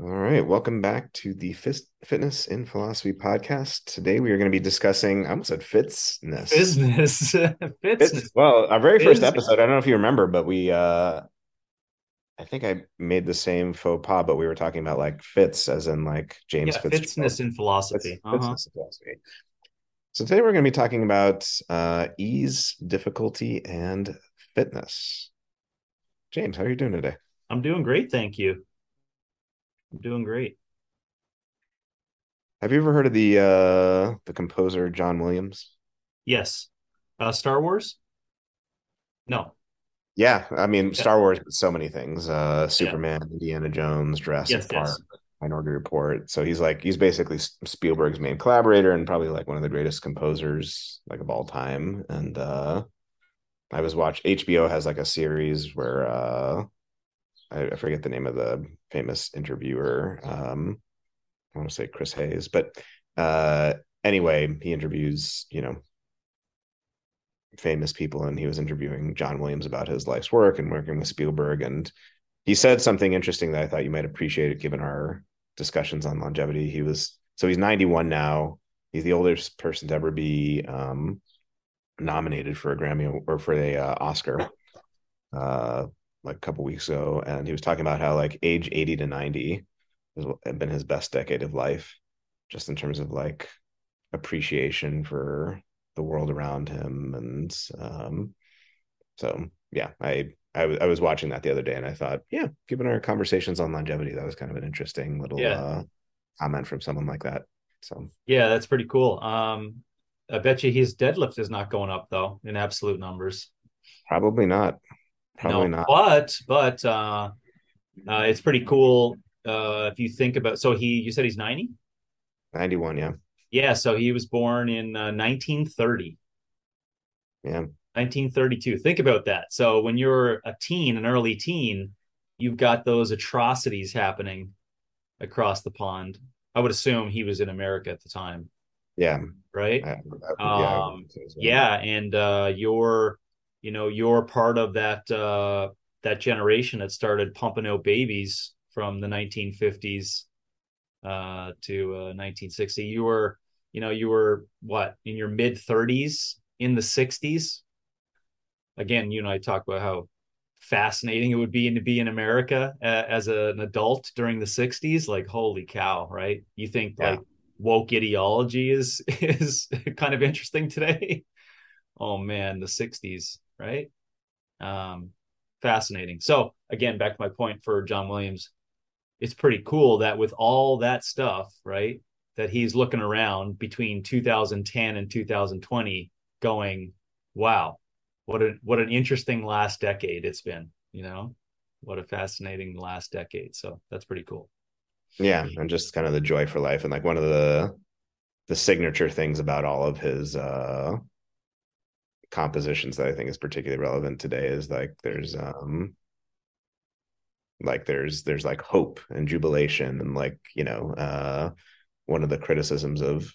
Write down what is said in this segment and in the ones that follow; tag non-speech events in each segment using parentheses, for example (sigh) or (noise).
All right, welcome back to the Fitness in Philosophy podcast. Today we are going to be discussing, I almost said fitness. Business. Fitness. (laughs) Well, our very first episode, I don't know if you remember, but we, uh, I think I made the same faux pas, but we were talking about like fits as in like James yeah, Fitness in philosophy. Uh-huh. in philosophy. So today we're going to be talking about uh, ease, difficulty, and fitness. James, how are you doing today? I'm doing great, thank you. I'm doing great. Have you ever heard of the uh the composer John Williams? Yes. Uh Star Wars? No. Yeah, I mean yeah. Star Wars so many things. Uh Superman, yeah. Indiana Jones, Jurassic yes, Park, yes. Minority Report. So he's like he's basically Spielberg's main collaborator and probably like one of the greatest composers like of all time. And uh I was watch HBO has like a series where uh I, forget the name of the famous interviewer. Um, I want to say Chris Hayes, but uh, anyway, he interviews you know famous people, and he was interviewing John Williams about his life's work and working with Spielberg, and he said something interesting that I thought you might appreciate it given our discussions on longevity. He was so he's 91 now. He's the oldest person to ever be um, nominated for a Grammy or for a uh, Oscar. Uh, like a couple weeks ago, and he was talking about how like age 80 to 90 has been his best decade of life, just in terms of like appreciation for the world around him. And um, so, yeah, I, I, I was watching that the other day and I thought, yeah, given our conversations on longevity, that was kind of an interesting little yeah. uh, comment from someone like that. So, yeah, that's pretty cool. Um, I bet you his deadlift is not going up though in absolute numbers. Probably not. Probably no, not. But but uh, uh, it's pretty cool uh, if you think about. So he, you said he's ninety. Ninety-one, yeah. Yeah, so he was born in uh, 1930. Yeah. 1932. Think about that. So when you're a teen, an early teen, you've got those atrocities happening across the pond. I would assume he was in America at the time. Yeah. Right. I, I, yeah. Um, yeah. And uh, you're you know you're part of that uh, that generation that started pumping out babies from the 1950s uh, to uh, 1960. You were you know you were what in your mid 30s in the 60s. Again, you and I talk about how fascinating it would be to be in America uh, as a, an adult during the 60s. Like holy cow, right? You think yeah. like woke ideology is (laughs) is kind of interesting today. (laughs) oh man, the 60s right? Um, fascinating. So again, back to my point for John Williams, it's pretty cool that with all that stuff, right, that he's looking around between 2010 and 2020, going, "Wow, what a what an interesting last decade it's been." You know, what a fascinating last decade. So that's pretty cool. Yeah, and just kind of the joy for life, and like one of the the signature things about all of his uh compositions that I think is particularly relevant today is like there's um like there's there's like hope and jubilation and like you know uh one of the criticisms of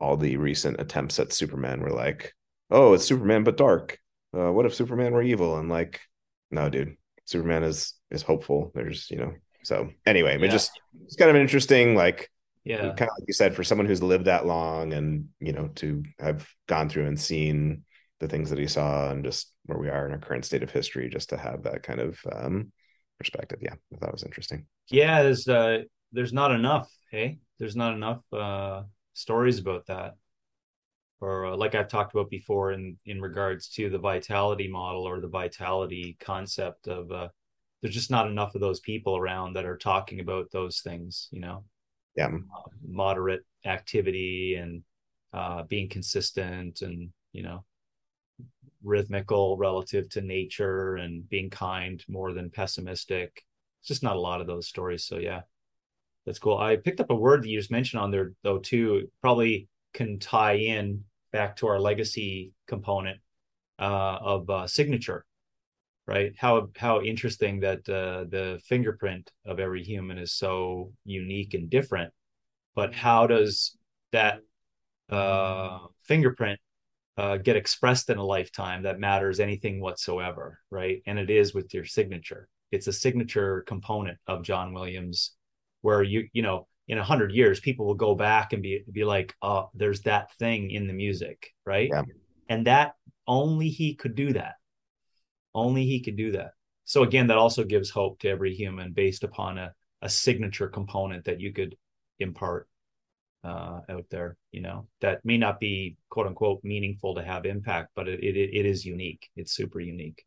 all the recent attempts at Superman were like oh it's Superman but dark. Uh what if Superman were evil? And like no dude. Superman is is hopeful. There's you know so anyway yeah. it just it's kind of interesting like yeah. kind of like you said for someone who's lived that long and you know to have gone through and seen the things that he saw and just where we are in our current state of history, just to have that kind of um, perspective. Yeah, I thought it was interesting. Yeah, there's uh, there's not enough. Hey, there's not enough uh, stories about that, or uh, like I've talked about before in in regards to the vitality model or the vitality concept of. Uh, there's just not enough of those people around that are talking about those things. You know, yeah, uh, moderate activity and uh, being consistent and you know rhythmical relative to nature and being kind more than pessimistic. It's just not a lot of those stories. So yeah, that's cool. I picked up a word that you just mentioned on there though too. Probably can tie in back to our legacy component uh, of uh, signature, right? How how interesting that uh, the fingerprint of every human is so unique and different, but how does that uh, fingerprint uh, get expressed in a lifetime that matters anything whatsoever, right? And it is with your signature. It's a signature component of John Williams' where you you know in a hundred years people will go back and be be like oh there's that thing in the music right yeah. and that only he could do that only he could do that so again that also gives hope to every human based upon a, a signature component that you could impart uh, out there you know that may not be quote unquote meaningful to have impact but it, it, it is unique. It's super unique.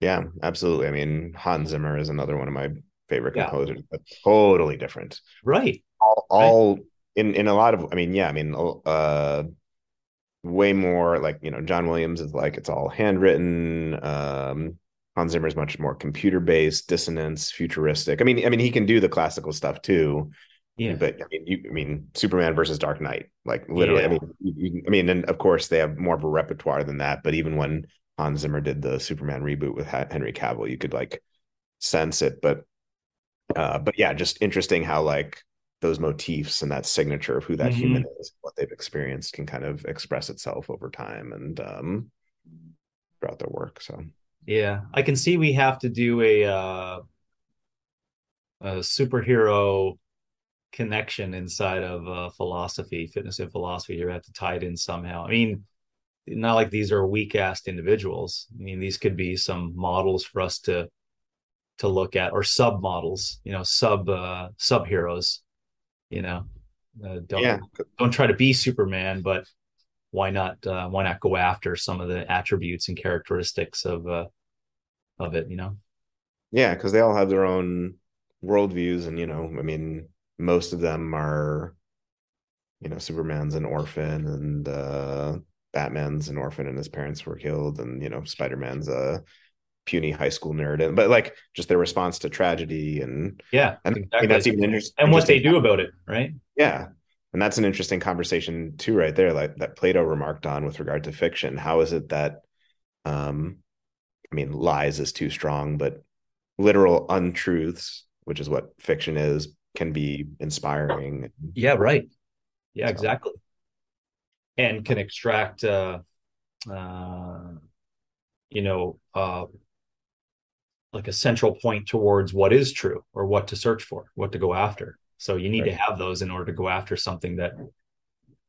Yeah absolutely. I mean hans zimmer is another one of my favorite composers but totally different. Right. All, all right. in in a lot of i mean yeah i mean uh way more like you know john williams is like it's all handwritten um hans zimmer is much more computer based dissonance futuristic. I mean i mean he can do the classical stuff too yeah. But I mean, you, I mean, Superman versus Dark Knight, like literally. Yeah. I mean, you, I mean, and of course they have more of a repertoire than that. But even when Hans Zimmer did the Superman reboot with Henry Cavill, you could like sense it. But, uh, but yeah, just interesting how like those motifs and that signature of who that mm-hmm. human is, what they've experienced, can kind of express itself over time and um, throughout their work. So yeah, I can see we have to do a uh, a superhero connection inside of uh, philosophy, fitness and philosophy. You have to tie it in somehow. I mean, not like these are weak assed individuals. I mean, these could be some models for us to to look at, or sub models. You know, sub uh, sub heroes. You know, uh, don't yeah. don't try to be Superman, but why not? Uh, why not go after some of the attributes and characteristics of uh, of it? You know. Yeah, because they all have their own worldviews, and you know, I mean, most of them are you know superman's an orphan and uh batman's an orphan and his parents were killed and you know spider-man's a puny high school nerd. And but like just their response to tragedy and yeah and exactly. I mean, that's even interesting and what they do about it right? Yeah and that's an interesting conversation too right there like that plato remarked on with regard to fiction. How is it that um i mean lies is too strong but literal untruths which is what fiction is can be inspiring. Yeah, right. Yeah, so. exactly. And can extract, uh, uh, you know, uh, like a central point towards what is true or what to search for, what to go after. So you need right. to have those in order to go after something that,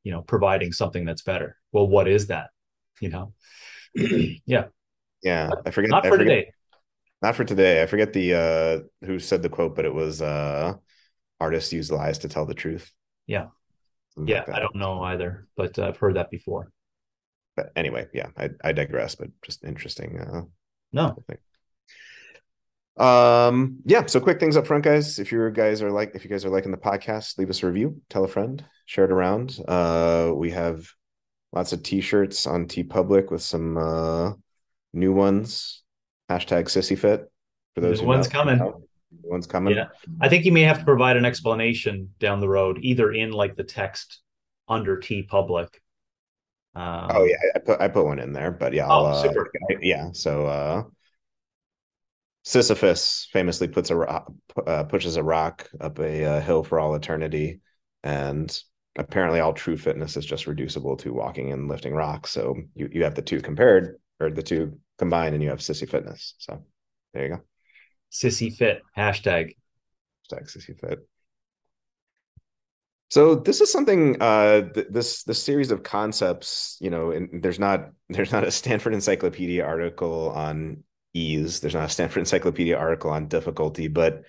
you know, providing something that's better. Well, what is that? You know? (clears throat) yeah. Yeah. I forget. Not for forget, today. Not for today. I forget the uh who said the quote, but it was uh artists use lies to tell the truth. Yeah. Something yeah. Like I don't know either, but I've heard that before. But anyway, yeah, I, I digress, but just interesting. Uh, no. Um, yeah. So quick things up front, guys. If you guys are like, if you guys are liking the podcast, leave us a review, tell a friend, share it around. Uh, we have lots of t-shirts on TeePublic with some uh new ones. Hashtag sissy fit for those. New one's coming. Know one's coming. Yeah, I think you may have to provide an explanation down the road, either in like the text under TeePublic. Um, oh yeah, I put I put one in there, but yeah, I'll, oh, uh, super. Uh, yeah, so uh, Sisyphus famously puts a rock, uh, pushes a rock up a uh, hill for all eternity, and apparently all true fitness is just reducible to walking and lifting rocks. So you you have the two compared or the two combined, and you have sissy fitness. So there you go. Sissy fit hashtag. Hashtag sissy fit. So this is something uh th- this this series of concepts, you know, and there's not (laughs) there's not a Stanford Encyclopedia article on ease, there's not a Stanford Encyclopedia article on difficulty, but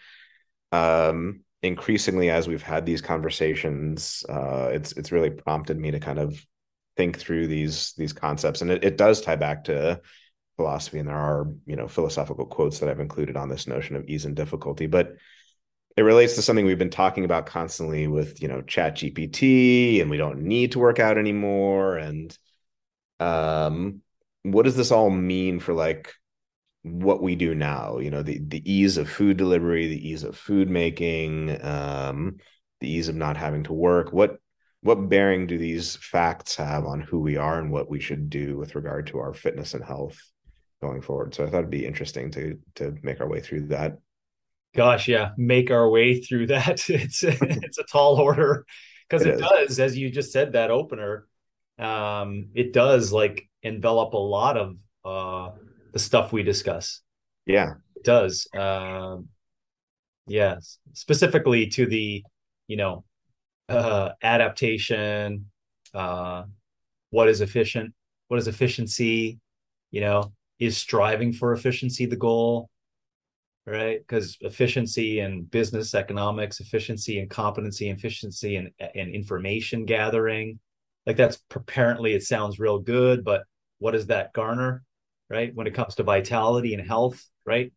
um increasingly as we've had these conversations, uh it's it's really prompted me to kind of think through these these concepts and it, it does tie back to philosophy and there are you know philosophical quotes that i've included on this notion of ease and difficulty but it relates to something we've been talking about constantly with you know chat gpt and we don't need to work out anymore and um what does this all mean for like what we do now? You know the the ease of food delivery the ease of food making um the ease of not having to work. What what bearing do these facts have on who we are and what we should do with regard to our fitness and health going forward. So I thought it'd be interesting to to make our way through that. Gosh, yeah, make our way through that. (laughs) It's (laughs) it's a tall order because it, it does, as you just said, that opener. Um, it does like envelop a lot of uh the stuff we discuss. Yeah, it does. Um, Yes, specifically to the, you know, uh, (laughs) adaptation. Uh, what is efficient? What is efficiency? You know, is striving for efficiency the goal? Right, because efficiency in business economics, efficiency and competency, efficiency and and information gathering, like that's apparently it sounds real good, but what does that garner? Right, when it comes to vitality and health, right?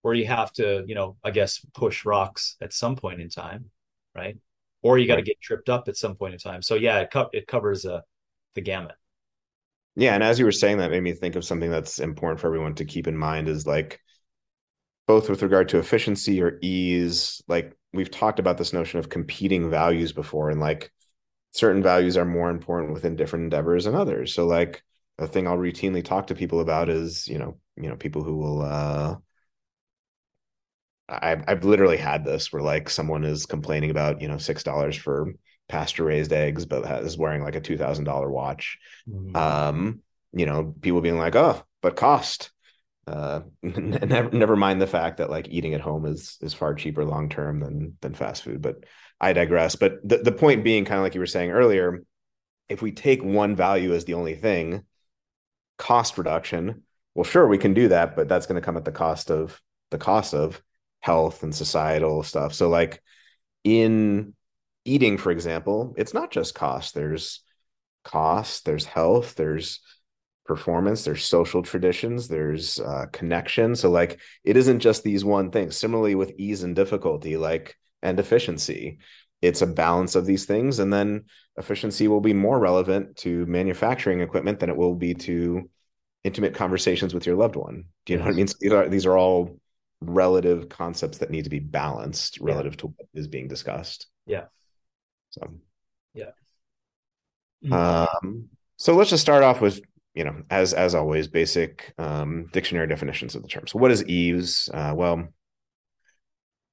Where you have to, you know, I guess push rocks at some point in time, right? Or you got to get tripped up at some point in time. So yeah, it, co- it covers uh, the gamut. Yeah, and as you were saying that made me think of something that's important for everyone to keep in mind is like both with regard to efficiency or ease, like we've talked about this notion of competing values before and like certain values are more important within different endeavors than others. So like a thing I'll routinely talk to people about is, you know, you know, people who will uh I've I've literally had this where like someone is complaining about you know six dollars for pasture raised eggs, but is wearing like a two thousand dollar watch. Mm-hmm. Um, you know, people being like, oh, but cost. Uh, (laughs) never never mind the fact that like eating at home is is far cheaper long term than than fast food. But I digress. But the the point being, kind of like you were saying earlier, if we take one value as the only thing, cost reduction. Well, sure, we can do that, but that's going to come at the cost of the cost of health and societal stuff. So like in eating, for example, it's not just cost. There's cost, there's health, there's performance, there's social traditions, there's uh, connection. So like it isn't just these one things. Similarly with ease and difficulty, like and efficiency, it's a balance of these things. And then efficiency will be more relevant to manufacturing equipment than it will be to intimate conversations with your loved one. Do you know what I mean? So these are these are all relative concepts that need to be balanced relative yeah. to what is being discussed. Yeah. So, yeah. Um, so let's just start off with, you know, as as always, basic um, dictionary definitions of the term. So, what is ease? Uh, well,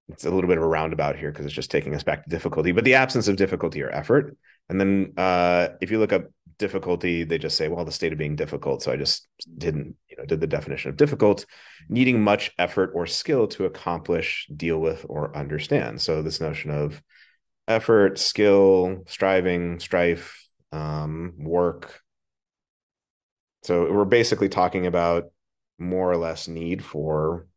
it's a little bit of a roundabout here because it's just taking us back to difficulty, but the absence of difficulty or effort. And then uh, if you look up difficulty, they just say, well, the state of being difficult. So I just didn't, you know, did the definition of difficult, needing much effort or skill to accomplish, deal with, or understand. So this notion of effort, skill, striving, strife, um, work. So we're basically talking about more or less need for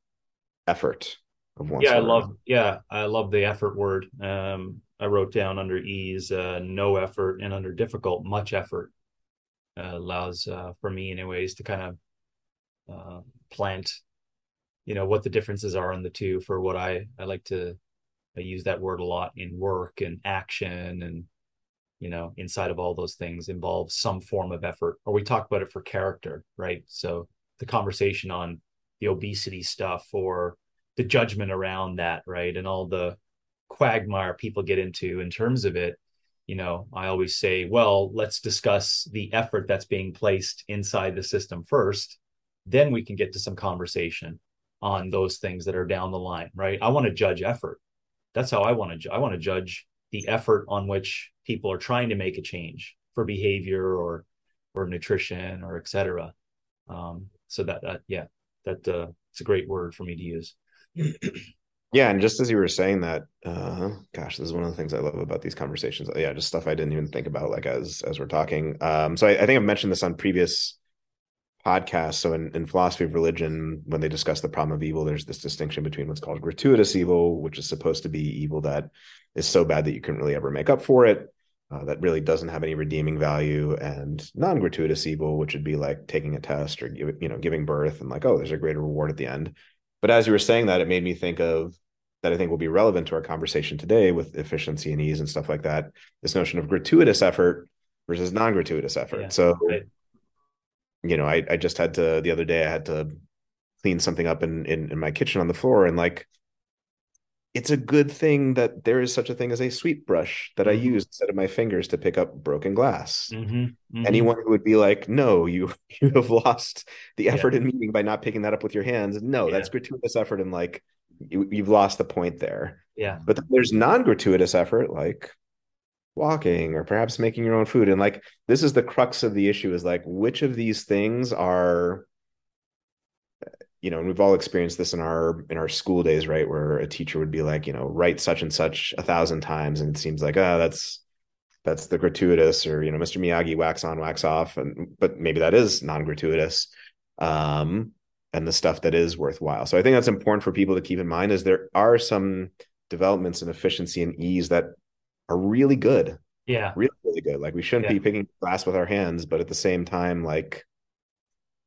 effort of one. Yeah, I love. Yeah, I love the effort word. Um, I wrote down under ease, uh, no effort, and under difficult, much effort. Uh, allows uh, for me, anyways, to kind of uh, plant, you know, what the differences are in the two. For what I I like to I use that word a lot in work and action, and you know, inside of all those things involves some form of effort. Or we talk about it for character, right? So the conversation on the obesity stuff or the judgment around that, right, and all the quagmire people get into in terms of it you know i always say well let's discuss the effort that's being placed inside the system first then we can get to some conversation on those things that are down the line right i want to judge effort that's how i want to ju- i want to judge the effort on which people are trying to make a change for behavior or or nutrition or etc um so that, that yeah that uh it's a great word for me to use (clears throat) Yeah, and just as you were saying that, uh, gosh, this is one of the things I love about these conversations. Yeah, just stuff I didn't even think about, like as as we're talking. Um, so I, I think I've mentioned this on previous podcasts. So in, in philosophy of religion, when they discuss the problem of evil, there's this distinction between what's called gratuitous evil, which is supposed to be evil that is so bad that you can really ever make up for it, uh, that really doesn't have any redeeming value, and non-gratuitous evil, which would be like taking a test or you know giving birth and like, oh, there's a greater reward at the end. But as you were saying that, it made me think of that I think will be relevant to our conversation today with efficiency and ease and stuff like that. This notion of gratuitous effort versus non-gratuitous effort. Yeah, so, right. You know, I, I just had to the other day I had to clean something up in, in in my kitchen on the floor and like it's a good thing that there is such a thing as a sweep brush that mm-hmm. I use instead of my fingers to pick up broken glass. Mm-hmm. Mm-hmm. Anyone who would be like, "No, you (laughs) you have lost the effort yeah. in meeting by not picking that up with your hands," no, yeah. that's gratuitous effort, and like you, you've lost the point there. Yeah, but there's non-gratuitous effort like walking or perhaps making your own food, and like this is the crux of the issue: is like which of these things are you know, and we've all experienced this in our in our school days, right? Where a teacher would be like, you know, write such and such a thousand times, and it seems like, oh, that's that's the gratuitous, or you know, Mr. Miyagi wax on, wax off, and but maybe that is non-gratuitous, um, and the stuff that is worthwhile. So I think that's important for people to keep in mind. Is there are some developments in efficiency and ease that are really good. Yeah, really, really good. Like we shouldn't yeah. be picking glass with our hands, but at the same time, like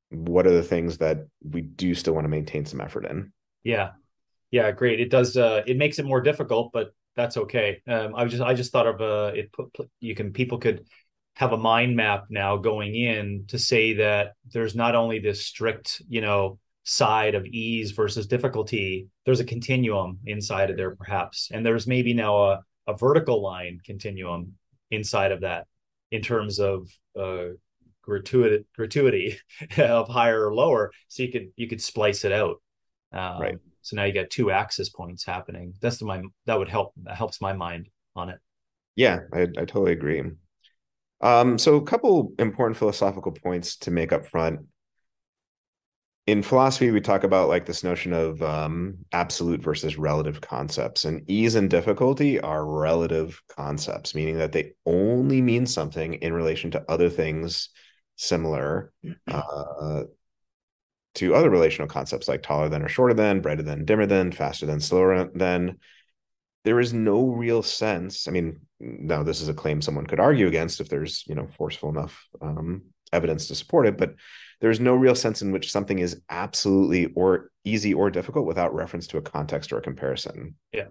what are the things that we do still want to maintain some effort in yeah yeah great it does uh it makes it more difficult but that's okay um i just i just thought of uh it put you can people could have a mind map now going in to say that there's not only this strict you know side of ease versus difficulty there's a continuum inside of there perhaps and there's maybe now a, a vertical line continuum inside of that in terms of uh, gratuity gratuity (laughs) of higher or lower. So you could you could splice it out. Um, right. so now you got two axis points happening. That's the my that would help that helps my mind on it. Yeah i, I totally agree. Um so a couple important philosophical points to make up front in philosophy we talk about like this notion of um, absolute versus relative concepts and ease and difficulty are relative concepts meaning that they only mean something in relation to other things similar uh, to other relational concepts like taller than or shorter than, brighter than, dimmer than, faster than, slower than. There is no real sense. I mean, now this is a claim someone could argue against if there's you know forceful enough um, evidence to support it, but there's no real sense in which something is absolutely or easy or difficult without reference to a context or a comparison. Yeah.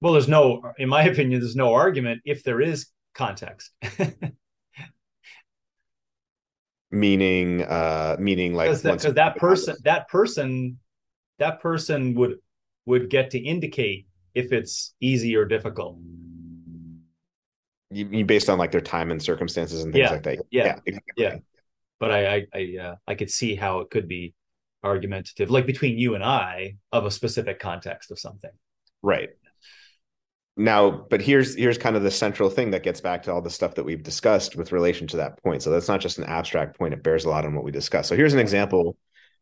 Well, there's no, in my opinion, there's no argument if there is context. (laughs) meaning uh meaning like because that, that person that person that person would would get to indicate if it's easy or difficult you, you based on like their time and circumstances and things yeah. like that yeah yeah, exactly. yeah. But i i I, uh, I could see how it could be argumentative like between you and i of a specific context of something. Right. Now but here's here's kind of the central thing that gets back to all the stuff that we've discussed with relation to that point. So that's not just an abstract point it bears a lot on what we discussed. So here's an example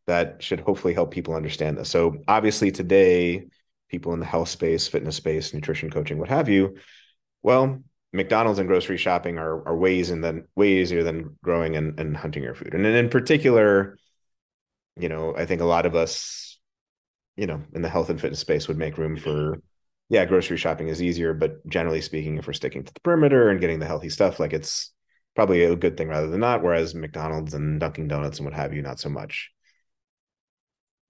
that should hopefully help people understand this. So obviously today people in the health space fitness space nutrition coaching what have you well mcdonald's and grocery shopping are, are ways and then way easier than growing and, and hunting your food and in particular you know i think a lot of us you know in the health and fitness space would make room for yeah, grocery shopping is easier, but generally speaking, if we're sticking to the perimeter and getting the healthy stuff, like it's probably a good thing rather than not. Whereas McDonald's and Dunkin' Donuts and what have you, not so much.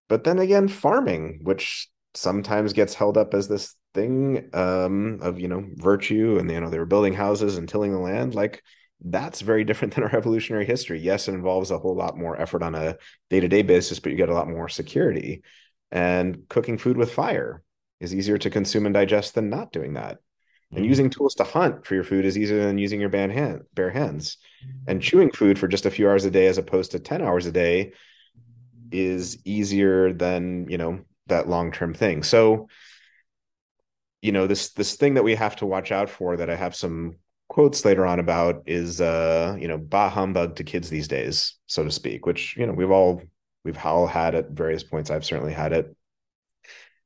But then again, farming, which sometimes gets held up as this thing um, of you know virtue, and you know they were building houses and tilling the land, like that's very different (laughs) than our evolutionary history. Yes, it involves a whole lot more effort on a day to day basis, but you get a lot more security. And cooking food with fire, is easier to consume and digest than not doing that. And mm-hmm. using tools to hunt for your food is easier than using your bare, hand, bare hands. And chewing food for just a few hours a day as opposed to 10 hours a day is easier than, you know, that long-term thing. So, you know, this this thing that we have to watch out for that I have some quotes later on about is uh, you know, bah humbug to kids these days, so to speak, which, you know, we've all we've all had at various points. I've certainly had it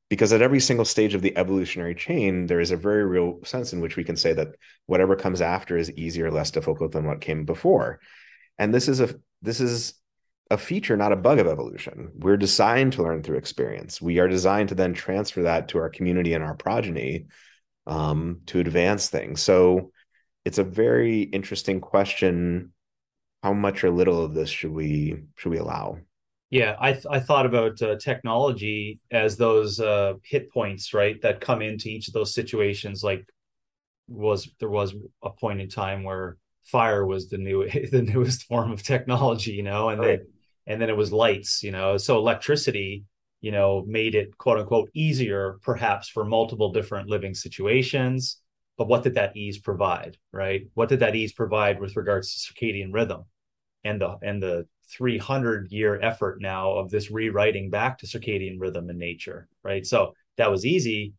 because at every single stage of the evolutionary chain there is a very real sense in which we can say that whatever comes after is easier less difficult than what came before and this is a this is a feature not a bug of evolution we're designed to learn through experience we are designed to then transfer that to our community and our progeny um, to advance things so it's a very interesting question how much or little of this should we should we allow yeah, I th- I thought about uh, technology as those uh, hit points, right, that come into each of those situations. Like, was there was a point in time where fire was the new (laughs) the newest form of technology, you know, and right. then and then it was lights, you know. So electricity, you know, made it quote unquote easier, perhaps for multiple different living situations. But what did that ease provide, right? What did that ease provide with regards to circadian rhythm? and the and the 300 year effort now of this rewriting back to circadian rhythm in nature right so that was easy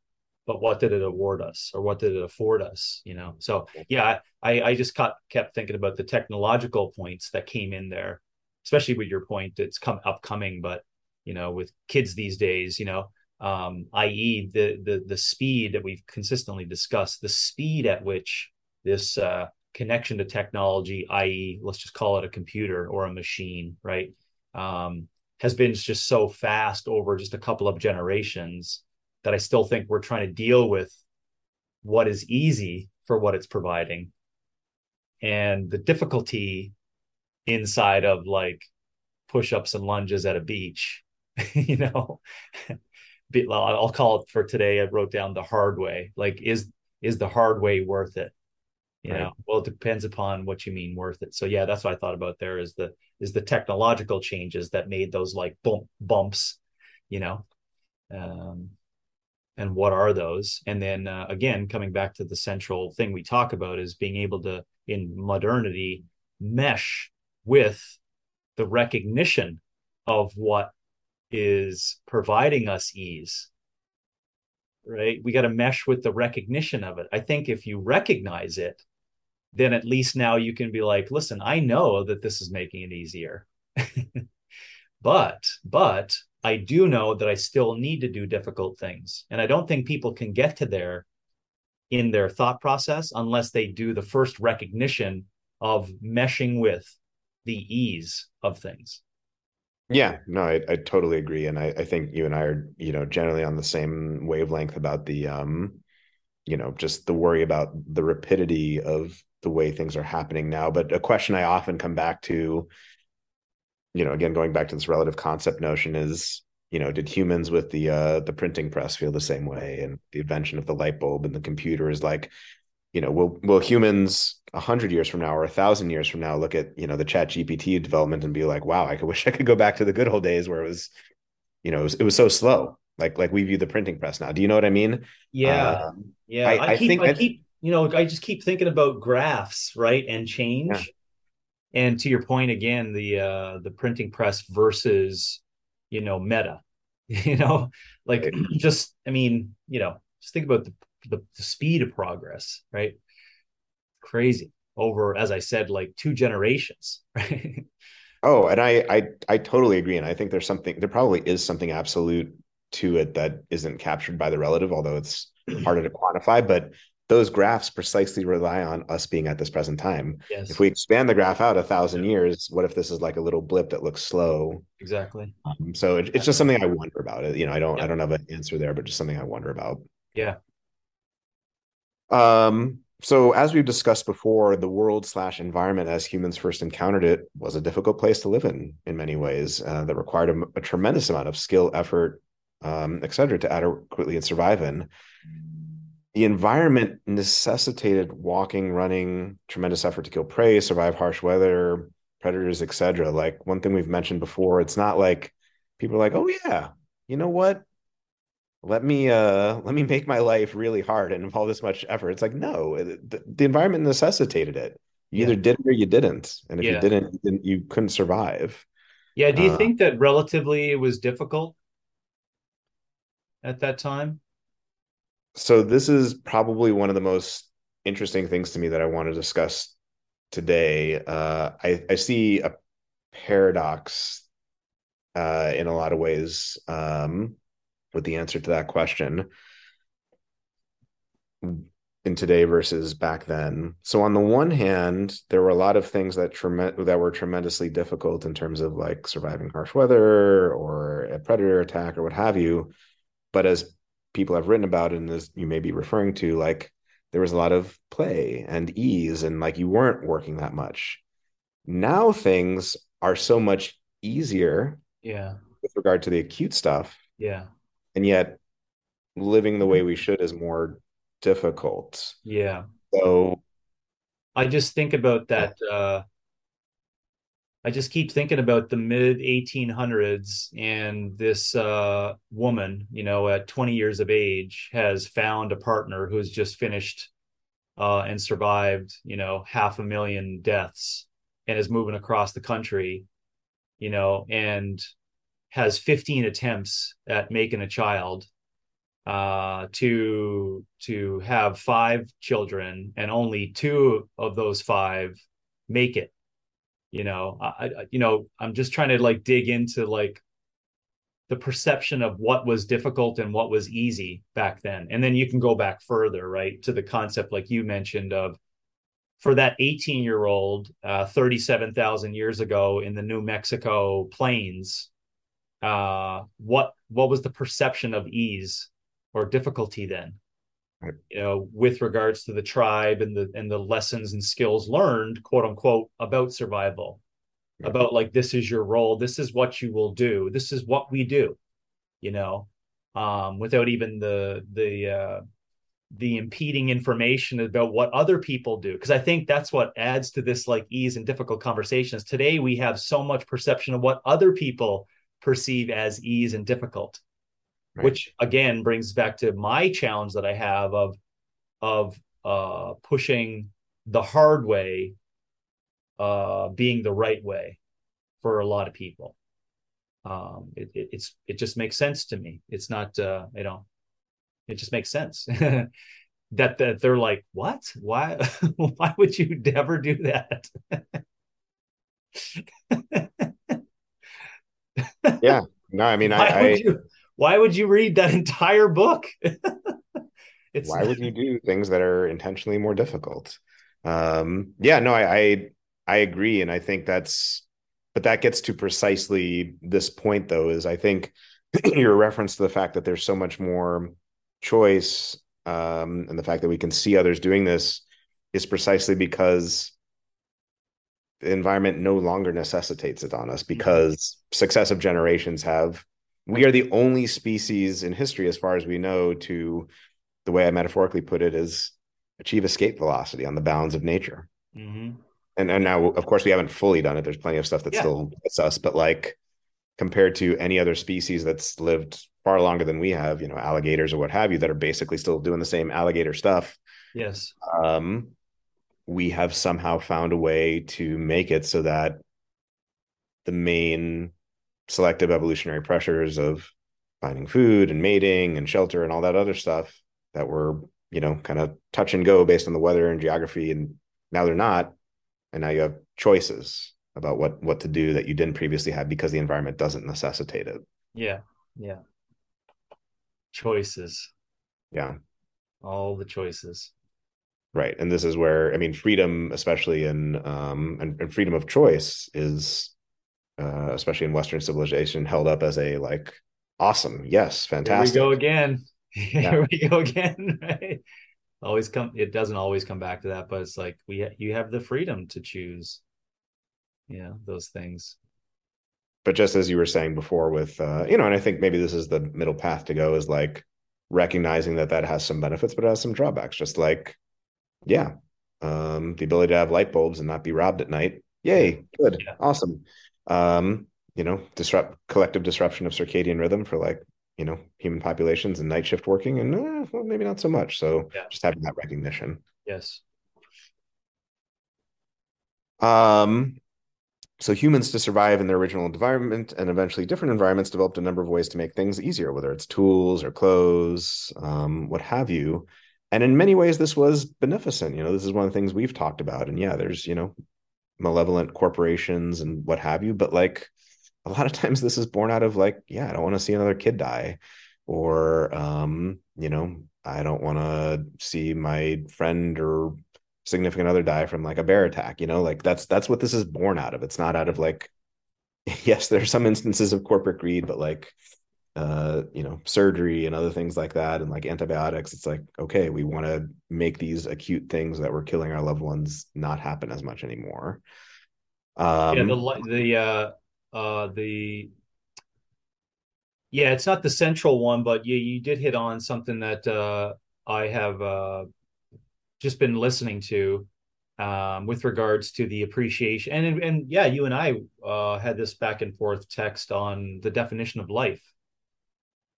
but what did it award us or what did it afford us you know so yeah i i just kept kept thinking about the technological points that came in there especially with your point it's come upcoming but you know, with kids these days, you know, um, i.e., the the the speed that we've consistently discussed, the speed at which this uh, connection to technology, i.e., let's just call it a computer or a machine, right, um, has been just so fast over just a couple of generations that I still think we're trying to deal with what is easy for what it's providing and the difficulty inside of like push-ups and lunges at a beach (laughs) you know? I'll call it for today i wrote down the hard way. Like is is the hard way worth it? You right. know? Well it depends upon what you mean worth it. So yeah that's what i thought about there is the is the technological changes that made those like bump bumps you know? Um and what are those? And then uh, again coming back to the central thing we talk about is being able to in modernity mesh with the recognition of what is providing us ease right? We got to mesh with the recognition of it. I think if you recognize it then at least now you can be like listen i know that this is making it easier. (laughs) But but i do know that i still need to do difficult things. And i don't think people can get to there in their thought process unless they do the first recognition of meshing with the ease of things. Yeah, no, I, I totally agree. And I, I think you and I are, you know, generally on the same wavelength about the um, you know, just the worry about the rapidity of the way things are happening now. But a question I often come back to, you know, again, going back to this relative concept notion is you know did humans with the uh the printing press feel the same way and the invention of the light bulb and the computer is like you know will will humans a hundred years from now or a thousand years from now look at you know the chat gpt development and be like wow i could (laughs) wish i could go back to the good old days where it was you know it was, it was so slow. Like like we view the printing press now. Do you know what i mean? Yeah. Uh, yeah. I, I, I keep, think i keep you know i just keep thinking about graphs right and change. Yeah. and to your point again the uh the printing press versus you know meta (laughs) you know? Like right. (clears throat) just i mean you know just think about the, the, the speed of progress right crazy over as i said like two generations (laughs) right oh and I, I i totally agree and i think there's something there probably is something absolute to it that isn't captured by the relative although it's (clears throat) harder to quantify but those graphs precisely rely on us being at this present time. Yes. If we expand the graph out a thousand yeah. years, what if this is like a little blip that looks slow? Exactly. Um, so it, it's just something I wonder about it. You know, I don't, yeah. I don't have an answer there, but just something I wonder about. Yeah. Um. So as we've discussed before, the world slash environment as humans first encountered it was a difficult place to live in in many ways. Uh, that required a, a, tremendous amount of skill, effort, um, et cetera, to adequately survive in the environment necessitated walking, running, tremendous effort to kill prey, survive harsh weather, predators, etc. Like one thing we've mentioned before, it's not like people are like, "Oh yeah, you know what? Let me uh let me make my life really hard and involve this much effort." It's like, no, the, the environment necessitated it. You yeah. either did it or you didn't, and if yeah. you didn't, you, didn't, you couldn't survive. Yeah. Do you uh, think that relatively it was difficult at that time? so this is probably one of the most interesting things to me that I want to discuss today. Uh, I, I see a paradox uh, in a lot of ways um, with the answer to that question in today versus back then. So on the one hand, there were a lot of things that trem- that were tremendously difficult in terms of like surviving harsh weather or a predator attack or what have you. But as people have written about and as you may be referring to like there was a lot of play and ease and like you weren't working that much now things are so much easier yeah with regard to the acute stuff yeah and yet living the way we should is more difficult. Yeah. So i just think about that uh I just keep thinking about the mid 1800s and this uh, woman, you know, at 20 years of age, has found a partner who's just finished uh, and survived, you know, half a million deaths and is moving across the country, you know, and has 15 attempts at making a child uh, to to have five children and only two of those five make it you know i you know i'm just trying to like dig into like the perception of what was difficult and what was easy back then. And then you can go back further, right, to the concept like you mentioned of for that 18 year old, uh, 37,000 years ago in the New Mexico plains, uh, what what was the perception of ease or difficulty then? Right. You know, with regards to the tribe and the and the lessons and skills learned, quote unquote, about survival. About like this is your role this is what you will do this is what we do you know? Um without even the the uh the impeding information about what other people do. Because i think that's what adds to this like ease and difficult conversations. Today we have so much perception of what other people perceive as ease and difficult right. which again brings back to my challenge that i have of of uh pushing the hard way uh, being the right way for a lot of people. Um, it, it, it's it just makes sense to me. It's not uh, you know, it just makes sense (laughs) that that they're like, what? Why? (laughs) why would you (laughs) ever do that? Yeah. No, I mean, (laughs) why I, would you, why would you read that entire book? (laughs) it's why would you do things that are intentionally more difficult? Um, yeah, no, I, I I agree, and I think that's, but that gets to precisely this point, though. Is I think (clears throat) your reference to the fact that there's so much more choice, um, and the fact that we can see others doing this is precisely because the environment no longer necessitates it on us mm-hmm. because successive generations have we are the only species in history as far as we know to the way i metaphorically put it is achieve escape velocity on the bounds of nature mm-hmm and and now of course we haven't fully done it there's plenty of stuff that yeah. still hits us but like compared to any other species that's lived far longer than we have you know alligators or what have you that are basically still doing the same alligator stuff yes um we have somehow found a way to make it so that the main selective evolutionary pressures of finding food and mating and shelter and all that other stuff that were you know kind of touch and go based on the weather and geography and now they're not. And now you have choices about what what to do that you didn't previously have because the environment doesn't necessitate it. Yeah yeah. Choices. Yeah. All the choices right and this is where i mean freedom especially in um and, and freedom of choice is uh especially in western civilization held up as a like awesome yes fantastic Here we go again. (laughs) Yeah. here we go again (laughs) right? Always come it doesn't always come back to that but it's like we you have the freedom to choose yeah those things. But just as you were saying before with uh you know and i think maybe this is the middle path to go is like recognizing that that has some benefits but it has some drawbacks just like yeah. Um the ability to have light bulbs and not be robbed at night. Yay. Good. Yeah. awesome. Um you know disrupt collective disruption of circadian rhythm for like you know human populations and night shift working and eh, well, maybe not so much. So yeah. just having that recognition. Yes. Um so humans to survive in their original environment and eventually different environments developed a number of ways to make things easier whether it's tools or clothes um, what have you and in many ways this was beneficent you know this is one of the things we've talked about and yeah there's you know malevolent corporations and what have you but like a lot of (laughs) times this is born out of like, yeah, I don't want to see another kid die, or um, you know, I don't want to see my friend or significant other die from like a bear attack. You know, like that's that's what this is born out of. It's not out of like, (laughs) yes, there are some instances of corporate greed, but like uh you know surgery and other things like that and like antibiotics it's like okay we want to make these acute things that were killing our loved ones not happen as much anymore um yeah the the uh uh, the yeah, it's not the central one, but you you did hit on something that uh, I have uh, just been listening to um, with regards to the appreciation and and yeah, you and I uh, had this back and forth text on the definition of life.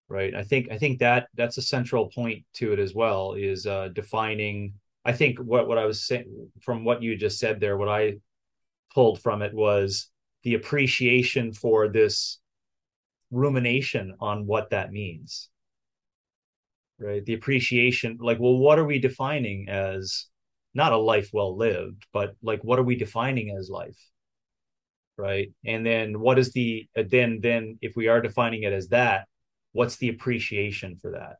Right. I think I think that that's a central point to it as well is uh, defining. I think what what I was saying from what you just said there, what I pulled from it was the appreciation for this rumination on what that means right the appreciation like well what are we defining as not a life well lived but like what are we defining as life right and then what is the then then if we are defining it as that what's the appreciation for that?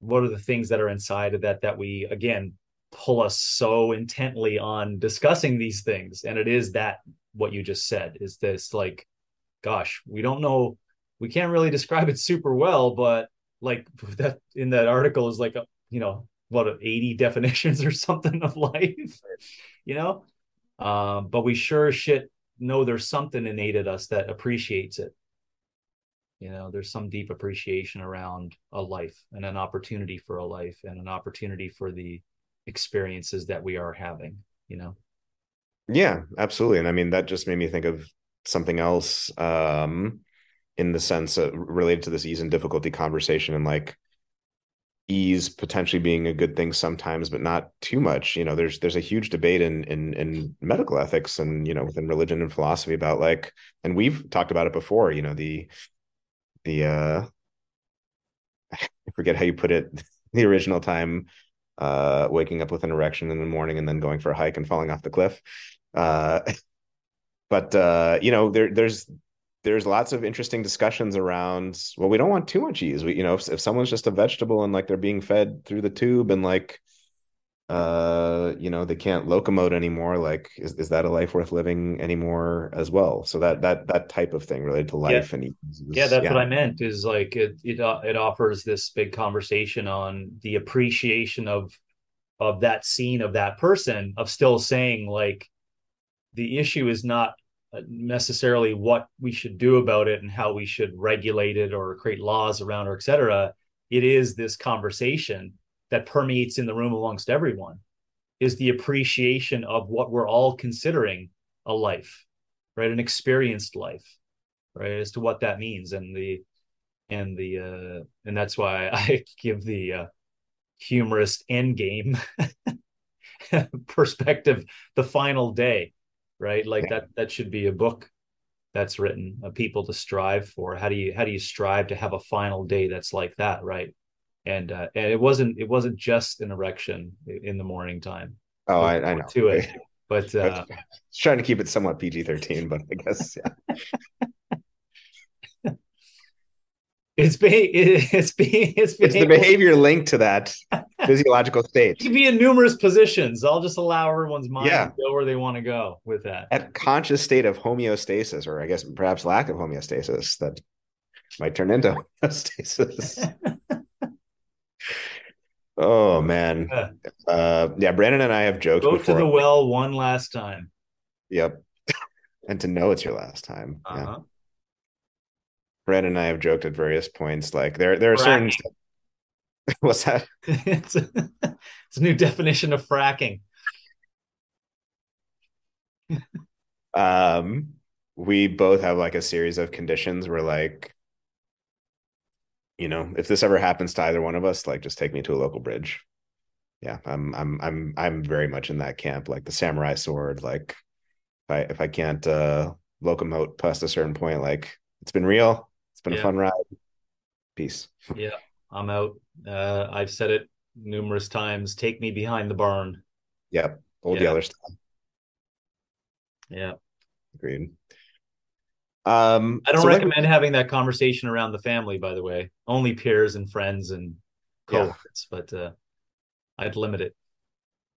What are the things that are inside of that that we again pull us so intently on discussing these things? And it is that what you just said is this like gosh we don't know we can't really (laughs) describe it super well but like (laughs) that in that article is like a, you know what 80 (laughs) definitions or something of life you know? Um, but we sure shit know there's something innate in us that appreciates it you know there's some deep appreciation around a life and an opportunity for a life and an opportunity for the experiences that we are having you know? Yeah absolutely. And i mean that just made me think of something else um in the sense of related to this ease and difficulty conversation and like ease potentially being a good thing sometimes but not too much. You know there's there's a huge debate in in in medical ethics and you know within religion and philosophy about like and we've talked about it before you know the the uh (laughs) I forget how you put it (laughs) the original time uh waking up with an erection in the morning and then going for a hike and falling off the cliff. Uh (laughs) but uh you know there there's there's lots of interesting discussions around well we don't want too much ease. We you know if, if someone's just a vegetable and like they're being fed through the tube and like uh you know they can't locomote anymore like is, is that a life worth living anymore as well so that that that type of thing related to life yeah. and is, yeah that's yeah. what i meant is like it, it it offers this big conversation on the appreciation of of that scene of that person of still saying like the issue is not necessarily what we should do about it and how we should regulate it or create laws around or etc. It is this conversation that permeates in the room amongst everyone is the appreciation of what we're all considering a life, right? An experienced life, right? As to what that means and the and the uh and that's why (laughs) I give the uh humorous end game (laughs) perspective the final day right? Like that that should be a book that's written a people to strive for. How do you how do you strive to have a final day that's like that, right? And uh, and it wasn't it wasn't just an erection in the morning time. Oh, I, I, know to it, (laughs) but uh, trying to keep it somewhat PG thirteen, but I guess yeah. (laughs) It's being it's being it's, it's the (laughs) behavior linked to that physiological state. It can be in numerous positions. I'll just allow everyone's mind yeah. to go where they want to go with that. At conscious state of homeostasis, or I guess perhaps lack of homeostasis, that might turn into homeostasis. Oh man. Uh, yeah, Brandon and I have joked. Go before. to the well one last time. Yep. (laughs) and to know it's your last time. Uh-huh. Yeah. Brandon and I have joked at various points. Like there, there are fracking. certain. (laughs) What's that? (laughs) it's, a, it's a new definition of fracking. um, we both have like a series of conditions where, like, you know, if this ever happens to either one of us, like, just take me to a local bridge. Yeah, I'm, I'm, I'm, I'm very much in that camp. Like the samurai sword. Like, if I, if I can't uh locomote past a certain point, like, it's been real it's been yeah. a fun ride. Peace. (laughs) Yeah, I'm out. Uh, I've said it numerous times. Take me behind the barn. Yep. Old yeah. Yeller style. Yeah. Agreed. Um, I don't so recommend like, having that conversation around the family, by the way. Only peers and friends and cohorts, yeah. but uh, I'd limit it.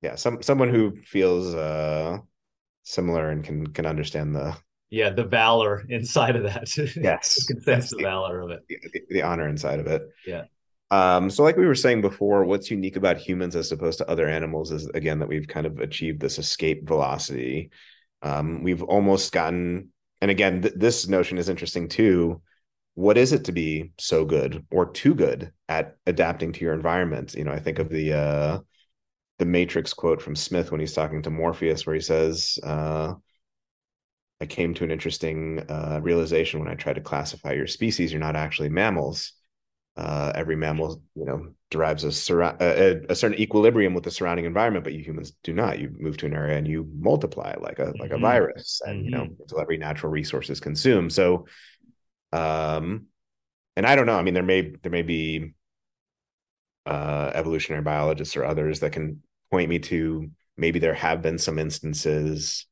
Yeah, some someone who feels uh, similar and can can understand the yeah the valor (laughs) inside of that yes (laughs) can sense the, the valor of it the, the, honor inside of it yeah um so like we were saying before what's unique about humans as opposed to other animals is again that we've kind of achieved this escape velocity um we've almost gotten and again th- this notion is interesting too what is it to be so good or too good at adapting to your environment you know i think of the uh the matrix quote from smith when he's talking to morpheus where he says uh I came to an interesting uh, realization when I tried to classify your species. You're not actually mammals. Uh, every mammal, you know, derives a, sur- a, a, certain equilibrium with the surrounding environment, but you humans do not. You move to an area and you multiply like a like a mm-hmm. virus, and mm-hmm. you know, mm-hmm. until every natural resource is consumed. So, um, and I don't know. I mean, there may there may be uh, evolutionary biologists or others that can point me to maybe there have been some instances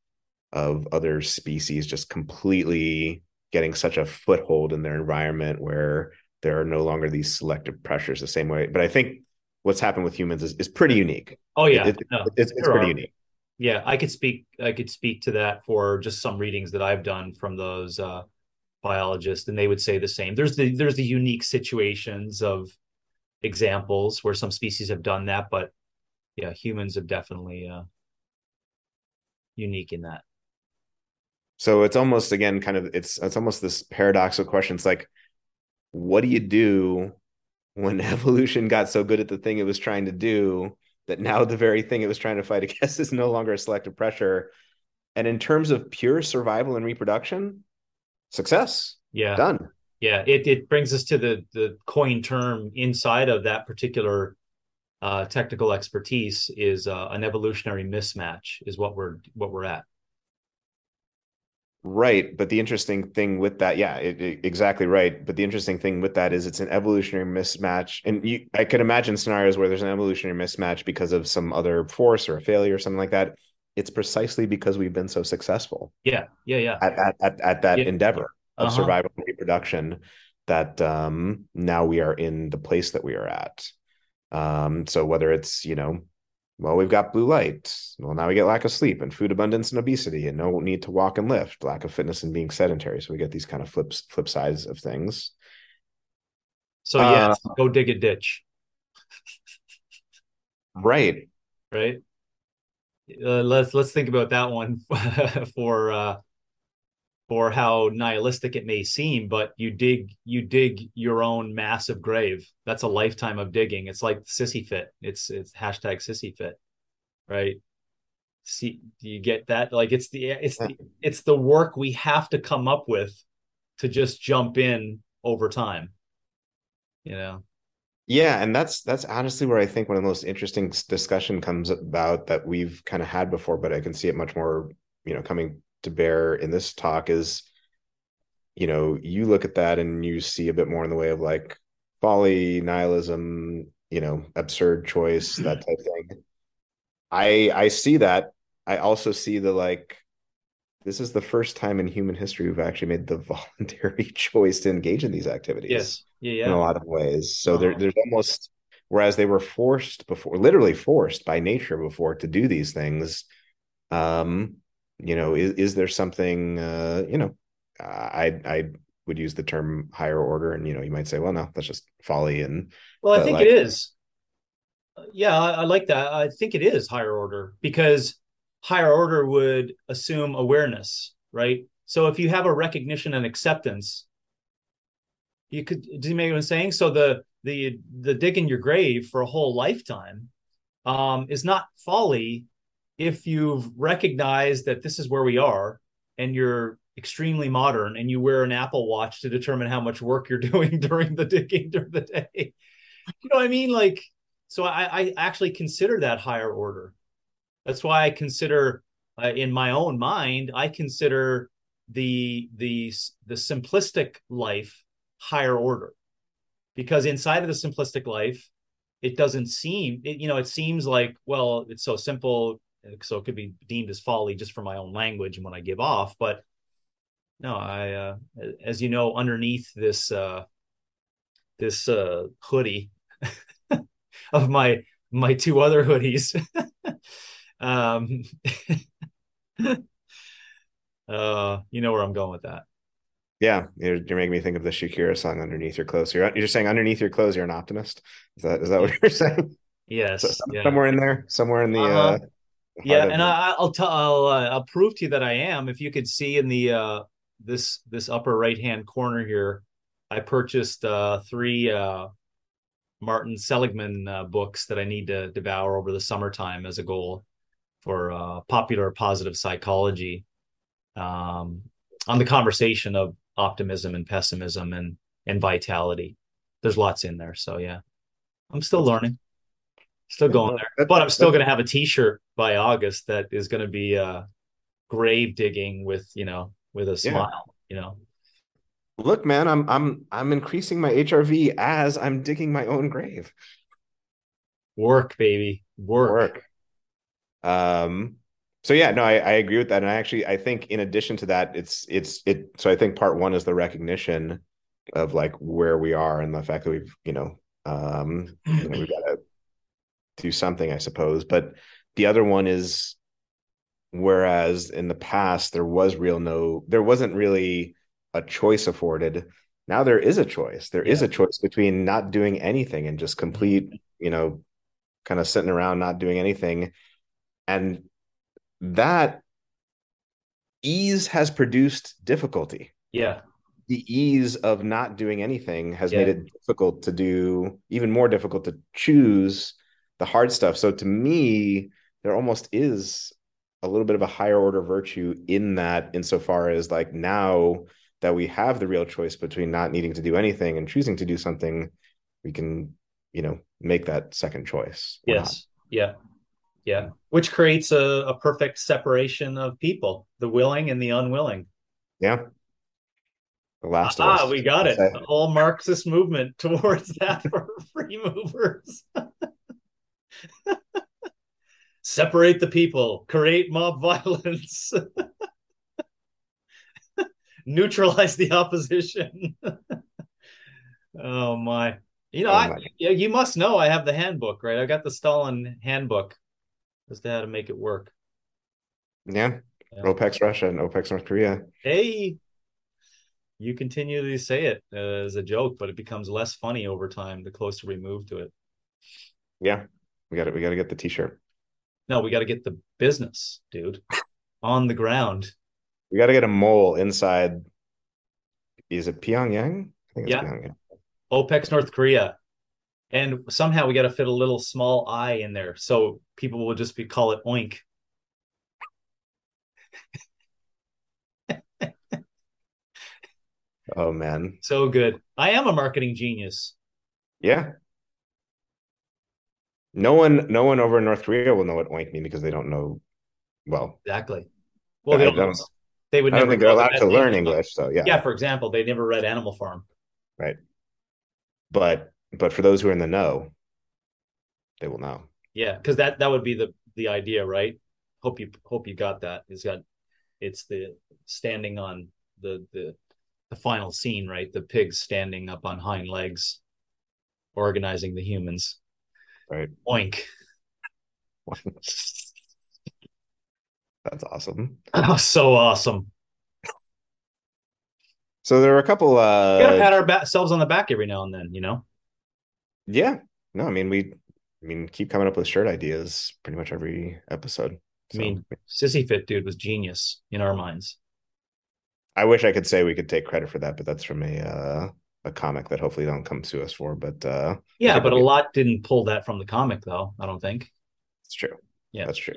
of other species just completely getting such a foothold in their environment where there are no longer these selective pressures the same way. But I think what's happened with humans is, is pretty unique. Oh yeah, it, it, no, it's, it's pretty are. unique. Yeah, I could speak. I could speak to that for just some readings that I've done from those uh, biologists, and they would say the same. There's the there's the unique situations of examples where some species have done that, but yeah, humans have definitely uh, unique in that. So it's almost again kind of it's it's almost this paradoxical question. It's like, what do you do when (laughs) evolution got so good at the thing it was trying to do that now the very thing it was trying to fight (laughs) against is no longer a selective pressure. And in terms of pure survival and reproduction, success. Yeah. Done. Yeah. It it brings us to the the coin term inside of that particular uh, technical expertise is uh, an evolutionary mismatch is what we're what we're at. Right, but the interesting thing with that, yeah, it, it, exactly right. But the interesting thing with that is it's an evolutionary mismatch, and you, I can imagine scenarios where there's an evolutionary mismatch because of some other force or a failure or something like that. It's precisely because we've been so successful. Yeah, yeah, yeah. At at at, at that yeah. endeavor of uh-huh. survival and reproduction, that um, now we are in the place that we are at. Um, so whether it's you know well, we've got blue light. Well, now we get lack of sleep and food abundance and obesity and no need to walk and lift, lack of fitness and being sedentary. So we get these kind of flips, flip sides of things. So yes, uh, go dig a ditch. right. Right. Uh, let's let's think about that one (laughs) for uh, for how nihilistic it may seem, but you dig you dig your own massive grave. That's a lifetime of digging. It's like sissy fit. It's it's hashtag sissy fit, right? See, do you get that? Like it's the it's the it's the work we have to come up with to just jump in over time. You know. Yeah, and that's that's honestly where I think one of the most interesting discussion comes about that we've kind of had before, but I can see it much more, you know, coming to bear in this talk is you know you look at that and you see a bit more in the way of like folly nihilism you know absurd choice that type thing i i see that i also see the like this is the first time in human history we've actually made the (laughs) voluntary choice to engage in these activities yes yeah, yeah. in a lot of ways so uh-huh. there, there's almost whereas they were forced before literally forced by nature before to do these things um you know is, is there something uh you know i i would use the term higher order and you know you might say well no that's just folly and well i think like, it is. Yeah I, I like that. I think it is higher order because higher order would assume awareness right? So if you have a recognition and acceptance you could do you make what i'm saying? So the the the dig in your grave for a whole lifetime um is not folly if you've recognized that this is where we are and you're extremely modern and you wear an Apple Watch to determine how much work you're (laughs) doing during the digging during the day. You know what I mean? Like, so I, I actually consider that higher order. That's why I consider, uh, in my own mind, I consider the the the simplistic life higher order, because inside of the simplistic life, it doesn't seem, it, you know, it seems like well, it's so simple so it could be deemed as folly just for my own language and when I give off. But no, I, uh, as you know, underneath this uh, this uh, hoodie (laughs) of my my two other hoodies, (laughs) um, (laughs) uh, you know where I'm going with that. Yeah, you're, you're, making me think of the Shakira song "Underneath Your Clothes." You're you're saying underneath your clothes, you're an optimist. Is that is that what you're saying? Yes, so, yeah. somewhere in there, somewhere in the. Uh-huh. Uh, yeah and I, will tell I'll uh, I'll prove to you that I am. If you could see in the uh, this this upper right hand corner here, I purchased uh, three uh, Martin Seligman uh, books that I need to devour over the summertime as a goal for uh, popular positive psychology um, on the conversation of optimism and pessimism and and vitality. There's lots in there, so yeah, I'm still learning still going there. But I'm still going to have a T-shirt by August that is going to be uh, grave digging with you know with a smile. Yeah. You know. Look, man, I'm I'm I'm increasing my HRV as I'm digging my own grave. Work, baby, work. Work. Um, so yeah, no, I, I agree with that. And I actually I think in addition to that, it's it's it so I think part one is the recognition of like where we are and the fact that we've, you know, um, you know, we've got to do something, I suppose. But the other one is whereas in the past there was real no there wasn't really a choice afforded now there is a choice There yeah. is a choice between not doing anything and just complete mm-hmm. you know kind of sitting around not doing anything and that ease has produced difficulty yeah the ease of not doing anything has yeah. made it difficult to do even more difficult to choose the hard stuff. So to me there almost is a little bit of a higher order virtue in that insofar as like now that we have the real choice between not needing to do anything and choosing to do something we can you know make that second choice. Yes. Yeah. Yeah. Which creates a, a perfect separation of people the willing and the unwilling. Yeah. The last ah, we got it. The whole Marxist movement (laughs) towards that for free movers. (laughs) separate the people, create mob (laughs) violence, neutralize the opposition. (laughs) oh my. You know, oh I you must know I have the handbook, right? I got the Stalin handbook as to how to make it work. Yeah. yeah. OPEC Russia and OPEC North Korea. Hey, you continually say it as a joke, but it becomes less funny over time the closer we move to it. Yeah, we got it. We got to get the T-shirt. No, we got to get the business, dude, on the ground. We got to get a mole inside. Is it Pyongyang? yeah. Pyongyang. OPEC North Korea. And somehow we got to fit a little small eye in there. So people will just be call it oink. oh man. So good. I am a marketing genius. Yeah. No one, no one over in North Korea will know what oink mean because they don't know. Well, exactly. Well, they, don't, don't, they would. I don't think they're allowed to learn English. So yeah. Yeah. For example, they never read Animal Farm. Right. But but for those who are in the know, they will know. Yeah, because that that would be the the idea, right? Hope you hope you got that. It's got it's the standing on the the the final scene, right? The pigs standing up on hind legs, organizing the humans. Right. Oink. (laughs) That's awesome. So awesome. So there are a couple. uh We gotta pat ourselves on the back every now and then, you know. Yeah. No, I mean we. I mean, keep coming up with shirt ideas pretty much every episode. So. I mean, Sissy Fit dude was genius in our minds. I wish I could say we could take credit for that, but that's from a uh, a comic that hopefully don't come to us for. But uh, yeah, but a lot didn't pull that from the comic, though. I don't think it's true. Yeah, that's true.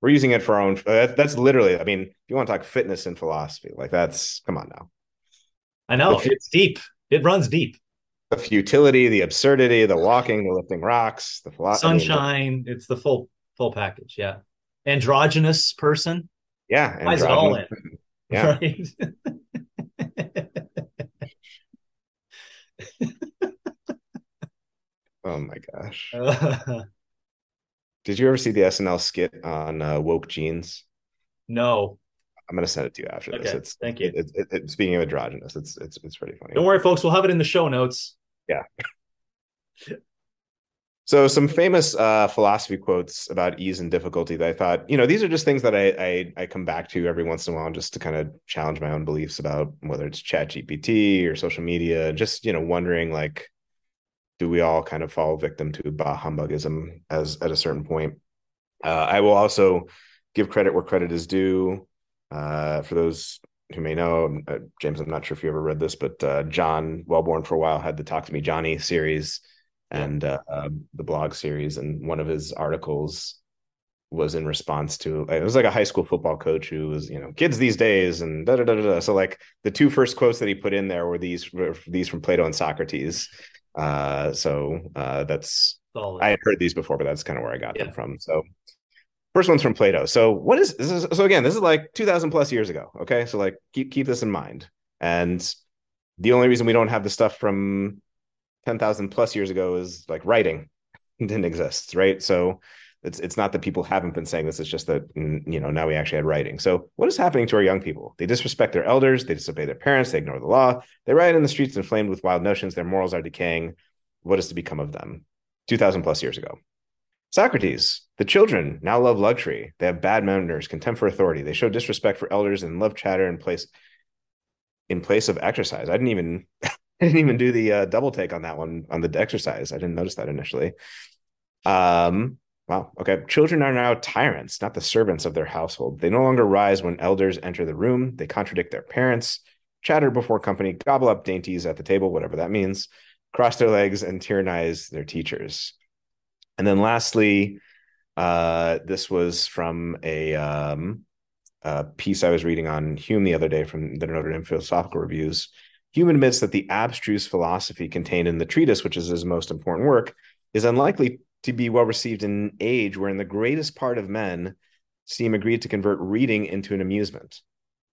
We're using it for our own. Uh, that's literally. I mean, if you want to talk fitness and philosophy, like that's come on now. I know it's deep. It runs deep. The futility, the absurdity, the walking, the lifting rocks, the philosophy. Sunshine. It's the full full package. Yeah. Androgynous person. Yeah. Androgynous. all in. Yeah. (laughs) Right? (laughs) oh my gosh. (laughs) Did you ever see the SNL skit on uh, woke jeans? No. I'm gonna send it to you after okay, this. It's thank you. It, it, it, speaking of androgynous, it's it's it's pretty funny. Don't worry, folks. We'll have it in the show notes. Yeah. so some famous uh, philosophy quotes about ease and difficulty that I thought, you know, these are just things that I, I I come back to every once in a while just to kind of challenge my own beliefs about whether it's Chat GPT or social media, just you know, wondering like, do we all kind of fall victim to bah humbugism as at a certain point? Uh, I will also give credit where credit is due. Uh, for those who may know, uh, James, I'm not sure if you ever read this, but uh, John Welbourn for a while had the Talk to Me Johnny series and uh, um, the blog series, and one of his articles was in response to it was like a high school football coach who was you know kids these days and da da da da. So like the two first quotes that he put in there were these were these from Plato and Socrates. Uh, so uh, that's Solid. I had heard these before, but that's kind of where I got yeah. them from. So First one's from Plato. So what is, is so again, this is like 2000 plus years ago. Okay. So like keep, keep this in mind. And the only reason we don't have the stuff from 10,000 plus years ago is like writing (laughs) didn't exist. Right. So it's it's not that people haven't been saying this it's just that you know now we actually had writing. So what is happening to our young people? They disrespect their elders they disobey their parents they ignore the law they riot in the streets inflamed with wild notions their morals are decaying. What is to become of them? 2000 plus years ago. Socrates the children now love luxury. They have bad manners contempt for authority. They show disrespect for elders and love chatter in place in place of exercise. I didn't even (laughs) i didn't even do the uh, double take on that one on the exercise. I didn't notice that initially. Um Wow. Okay. Children are now tyrants, not the servants of their household. They no longer rise when elders enter the room. They contradict their parents, chatter before company, gobble up dainties at the table, whatever that means, cross their legs, and tyrannize their teachers. And then lastly, uh, this was from a, um, a piece I was reading on Hume the other day from the Notre Dame Philosophical Reviews. Hume admits that the abstruse philosophy contained in the treatise, which is his most important work, is unlikely to be well received in an age wherein the greatest part of men seem agreed to convert reading into an amusement,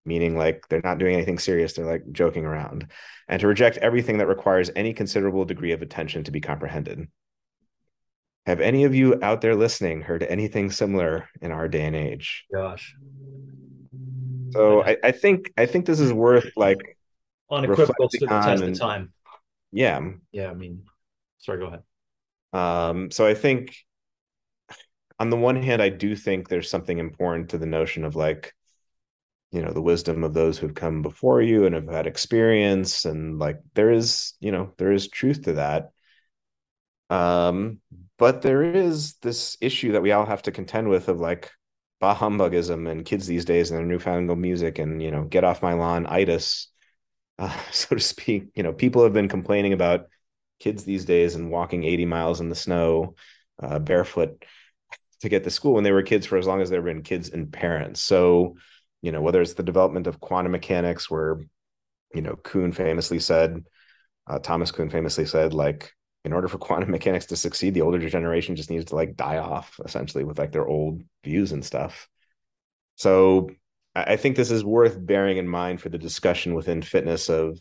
meaning like they're not doing anything serious, they're like joking around, and to reject everything that requires any considerable degree of attention to be comprehended. Have any of you out there listening heard anything similar in our day and age? Gosh. So I, I think I think this is worth like unequivocal to the test and, of time. Yeah. Yeah. I mean, sorry, go ahead. Um, so I think on the one hand, I do think there's something important to the notion of like, you know, the wisdom of those who've come before you and have had experience. And like there is, you know, there is truth to that. Um, but there is this issue that we all have to contend with of like bah humbugism and kids these days and their newfangled music and you know, get off my lawn itis, (laughs) uh, so to speak. You know, people have been complaining about kids these days and walking 80 miles in the snow uh, barefoot to get to school when they were kids for as long as they've been kids and parents. So, you know, whether it's the development of quantum mechanics, where, you know, Kuhn famously said, uh, Thomas Kuhn famously said, like, in order for (laughs) quantum mechanics to succeed, the older generation just needs to like die off essentially with like their old views and stuff. So I think this is worth bearing in mind for the discussion within fitness of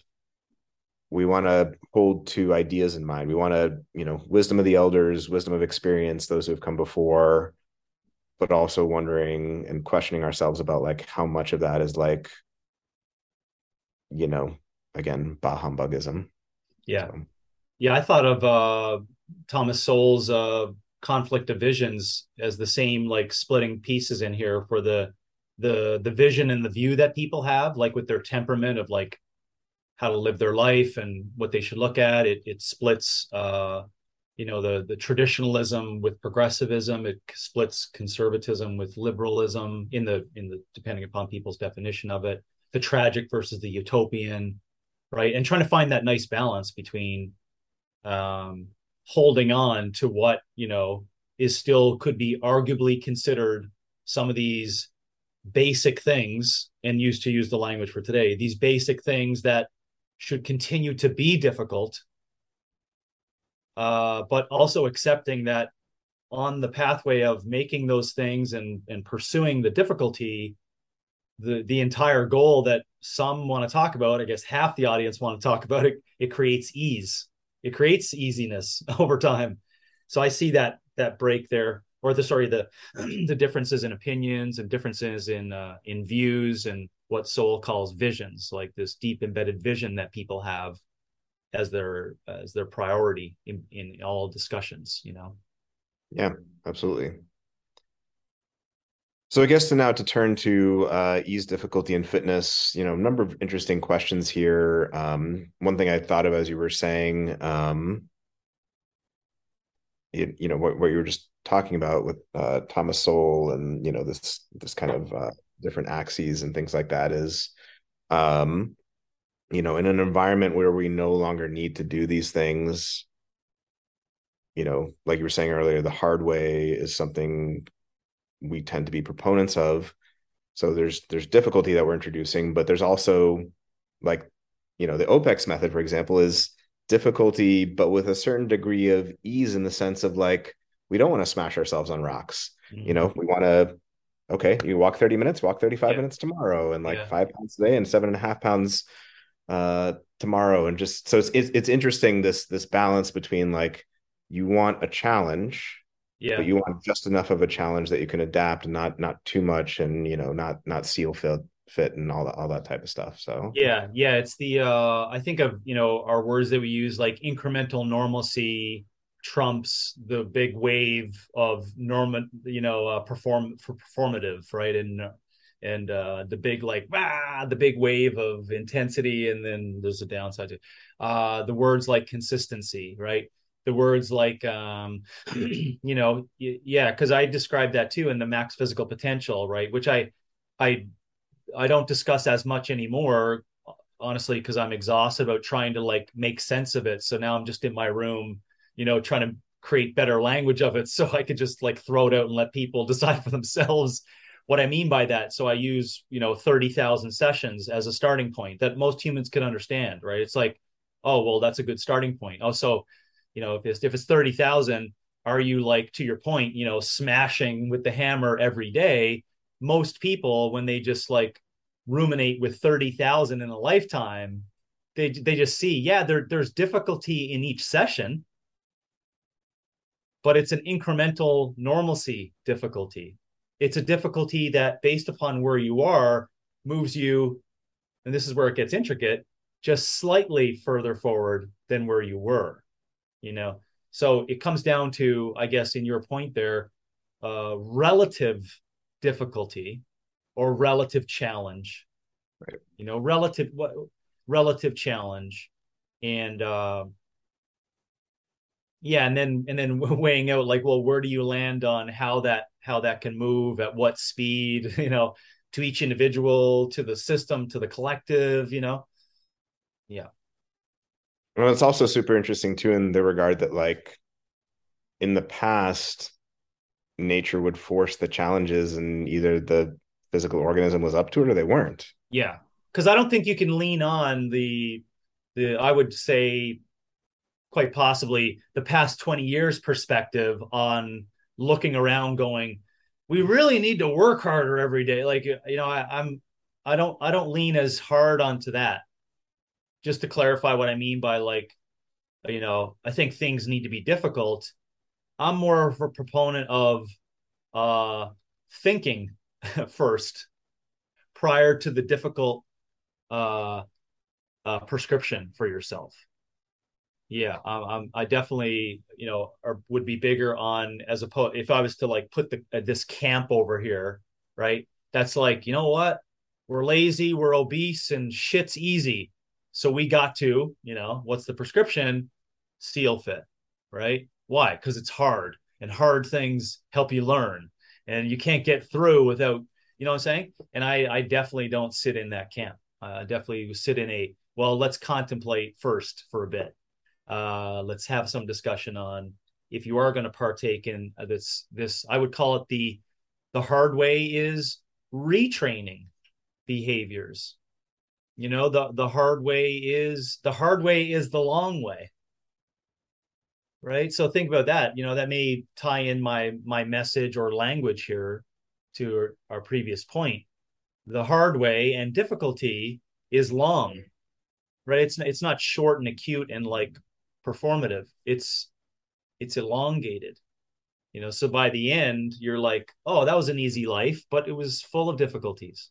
we want to hold two ideas in mind. We want to you know wisdom of the elders wisdom of experience those who have come before but also wondering and questioning ourselves about like how much of that is like you know again bah humbugism yeah. So. yeah i thought of uh thomas sowell's uh conflict of visions as the same like splitting pieces in here for the the the vision and the view that people have like with their temperament of like how to live their life and what they should look at. It it splits uh, you know the the traditionalism with progressivism. It splits conservatism with liberalism in the in the depending upon people's definition of it. The tragic versus the utopian, right? And trying to find that nice balance between um, holding on to what you know is still could be arguably considered some of these basic things and used to use the language for today these basic things that should continue to be difficult, uh, but also accepting that on the pathway of making those things and and pursuing the difficulty, the the entire goal that some want to talk about, I guess half the audience want to talk about it, it creates ease. It creates easiness (laughs) over time. So I see that that break there or the sorry the (clears throat) the differences in opinions and differences in uh, in views and what Sowell calls visions, like this deep embedded vision that people have as their as their priority in, in all discussions. You know. Yeah, absolutely. So I guess to now to turn to uh, ease, difficulty, and fitness. You know, a number of interesting questions here. Um, one thing I thought of as you were saying, um, you, you know, what, what you were just talking about with uh, Thomas Sowell and you know this this kind of uh, different axes and things like that is um you know in an environment where we no longer need to do these things you know like you were saying earlier the hard way is something we tend to be proponents of so there's there's difficulty that we're introducing but there's also like you know the opex method for example is difficulty but with a certain degree of ease in the sense of like we don't want to smash ourselves on rocks. Mm-hmm. You know, we want to, okay, you walk 30 minutes, walk 35 yeah. minutes tomorrow and like yeah. five pounds today and seven and a half pounds uh tomorrow. And just so it's, it's it's interesting this this balance between like you want a challenge, Yeah. But you want just enough of a challenge that you can adapt, not not too much, and you know, not not seal fit fit and all that all that type of stuff. So yeah, yeah, it's the uh I think of you know our words that we use like incremental normalcy trumps the big wave of normal you know uh, perform for performative right? And and uh the big like ah the big wave of intensity and then there's a downside to uh the words like consistency right? The words like um (clears throat) you know yeah because i described that too in the max physical potential right? Which i i I don't discuss as much anymore, honestly, because I'm exhausted about trying to like make sense of it. So now I'm just in my room, you know, trying to create better language of it (laughs) so I could just like throw it out and let people (laughs) decide for themselves what I mean by that. So I use, you know, 30,000 sessions as a starting point that most humans can understand, right? It's like, oh, well, that's a good starting point. Oh, so, you know, if it's, if it's 30,000, are you like, to your point, you know, smashing with the hammer every day? Most people, when they just like ruminate with 30,000 in a lifetime, they they just see, yeah, there there's difficulty in each session, but it's an incremental normalcy difficulty. It's a difficulty that based upon where you are moves you and this is where it gets intricate, just slightly further forward than where you were, you know. So it comes down to, I guess, in your point there, uh, relative difficulty or relative challenge right. you know relative what relative challenge and uh yeah and then and then (laughs) weighing out like well where do you land on how that how that can move at what speed (laughs) you know to each individual to the system to the collective you know yeah well it's also super interesting too in the regard that like in the past nature would force the challenges and either the physical organism was up to it or they weren't. Yeah. Cause I don't think you can lean on the the I would say quite possibly the past 20 years perspective on looking around going, we really need to work harder every day. Like you know, I, I'm I don't I don't lean as hard onto that. Just to clarify what I mean by like, you know, I think things need to be difficult. I'm more of a proponent of uh thinking (laughs) first prior to the difficult uh, uh, prescription for yourself. Yeah, I'm, I definitely, you know, are, would be bigger on as opposed if I was to like put the uh, this camp over here, right? That's like, you know what? We're lazy, we're obese, and shit's easy. So we got to, you know, what's the prescription? Seal fit, right? Why? Because it's hard, and hard things help you learn and you can't get through without you know what i'm saying and i i definitely don't sit in that camp i definitely sit in a well let's contemplate first for a bit uh let's have some discussion on if you are going to partake in this this i would call it the the hard way is retraining behaviors. You know the the hard way is the hard way is the long way. Right? So think about that. You know that may tie in my my message or language here to our previous point. The hard way and difficulty is long. Right? It's it's not short and acute and like performative. It's it's elongated you know? So by the end you're like oh that was an easy life but it was full of difficulties.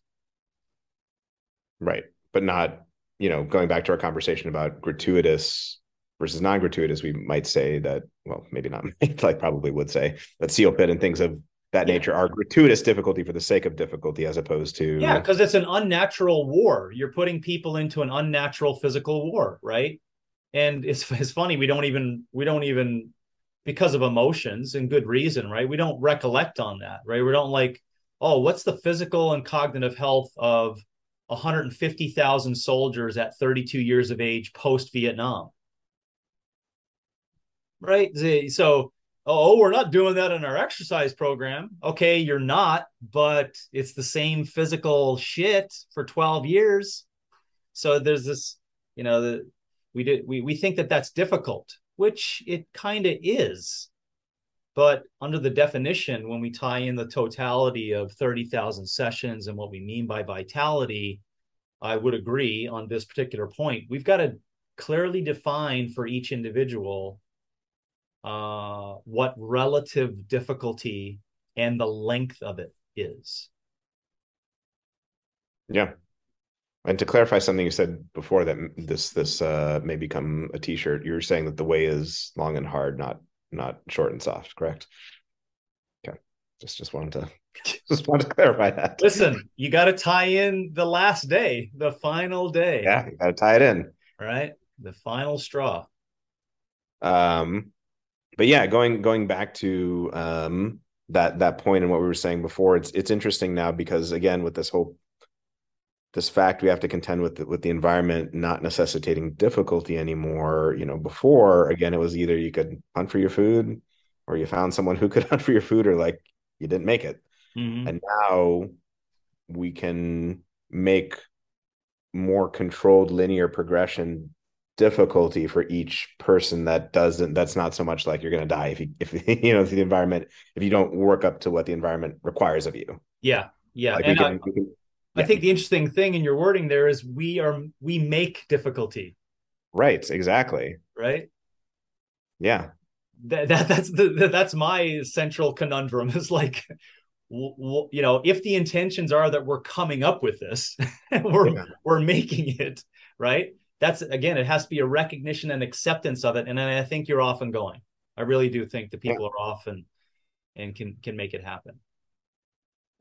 Right. But not you know going back to our conversation about gratuitous versus non-gratuitous, we might say that, well, maybe not, (laughs) like probably would say that seal fit and things of that yeah. nature are gratuitous difficulty for the sake of difficulty as opposed to yeah because it's an unnatural war. You're putting people into an unnatural physical war right and it's, (laughs) it's funny we don't even we don't even because of emotions and good reason right we don't recollect on that right we don't like oh what's the physical and cognitive health of 150,000 soldiers at 32 years of age post Vietnam right? So, oh, we're not doing that in our exercise program. Okay, you're not, but it's the same physical shit for 12 years. So there's this, you know, the we did we we think that that's difficult, which it kind of is. But under the definition, when we tie in the totality of 30,000 sessions and what we mean by vitality, I would agree on this particular point. We've got to clearly define for each individual uh, what relative difficulty and the length of it is. Yeah. And to clarify something you said before that this this uh, may become a t-shirt, you were saying that the way is long and hard, not not short and soft, correct? Okay. Just just wanted to (laughs) just wanted to clarify that. Listen, you got to tie in the last day, the final day. Yeah, you got to tie it in. Right? The final straw. Um but yeah, going going back to um that that point and what we were saying before, it's it's interesting now because again with this whole this fact we have to contend with the, with the environment not necessitating difficulty anymore. You know, before again, it was either you could hunt for your food, or you found someone who (laughs) could hunt for your food, or like you didn't make it. Mm-hmm. And now we can make more controlled linear progression difficulty for each person that doesn't that's not so much like you're going to die if you if (laughs) you know the environment if you don't work up to what the environment requires of you yeah yeah like and can, I, can, I think the interesting thing in your wording there is we are we make difficulty. Right. Exactly. Right. Yeah. That, that that's the that's my central conundrum is like you know if the intentions are that we're coming up with this (laughs) we're yeah. we're making it right that's again it has to be a recognition and acceptance of it and i think you're off and going i really do think that people yeah. are off and and can can make it happen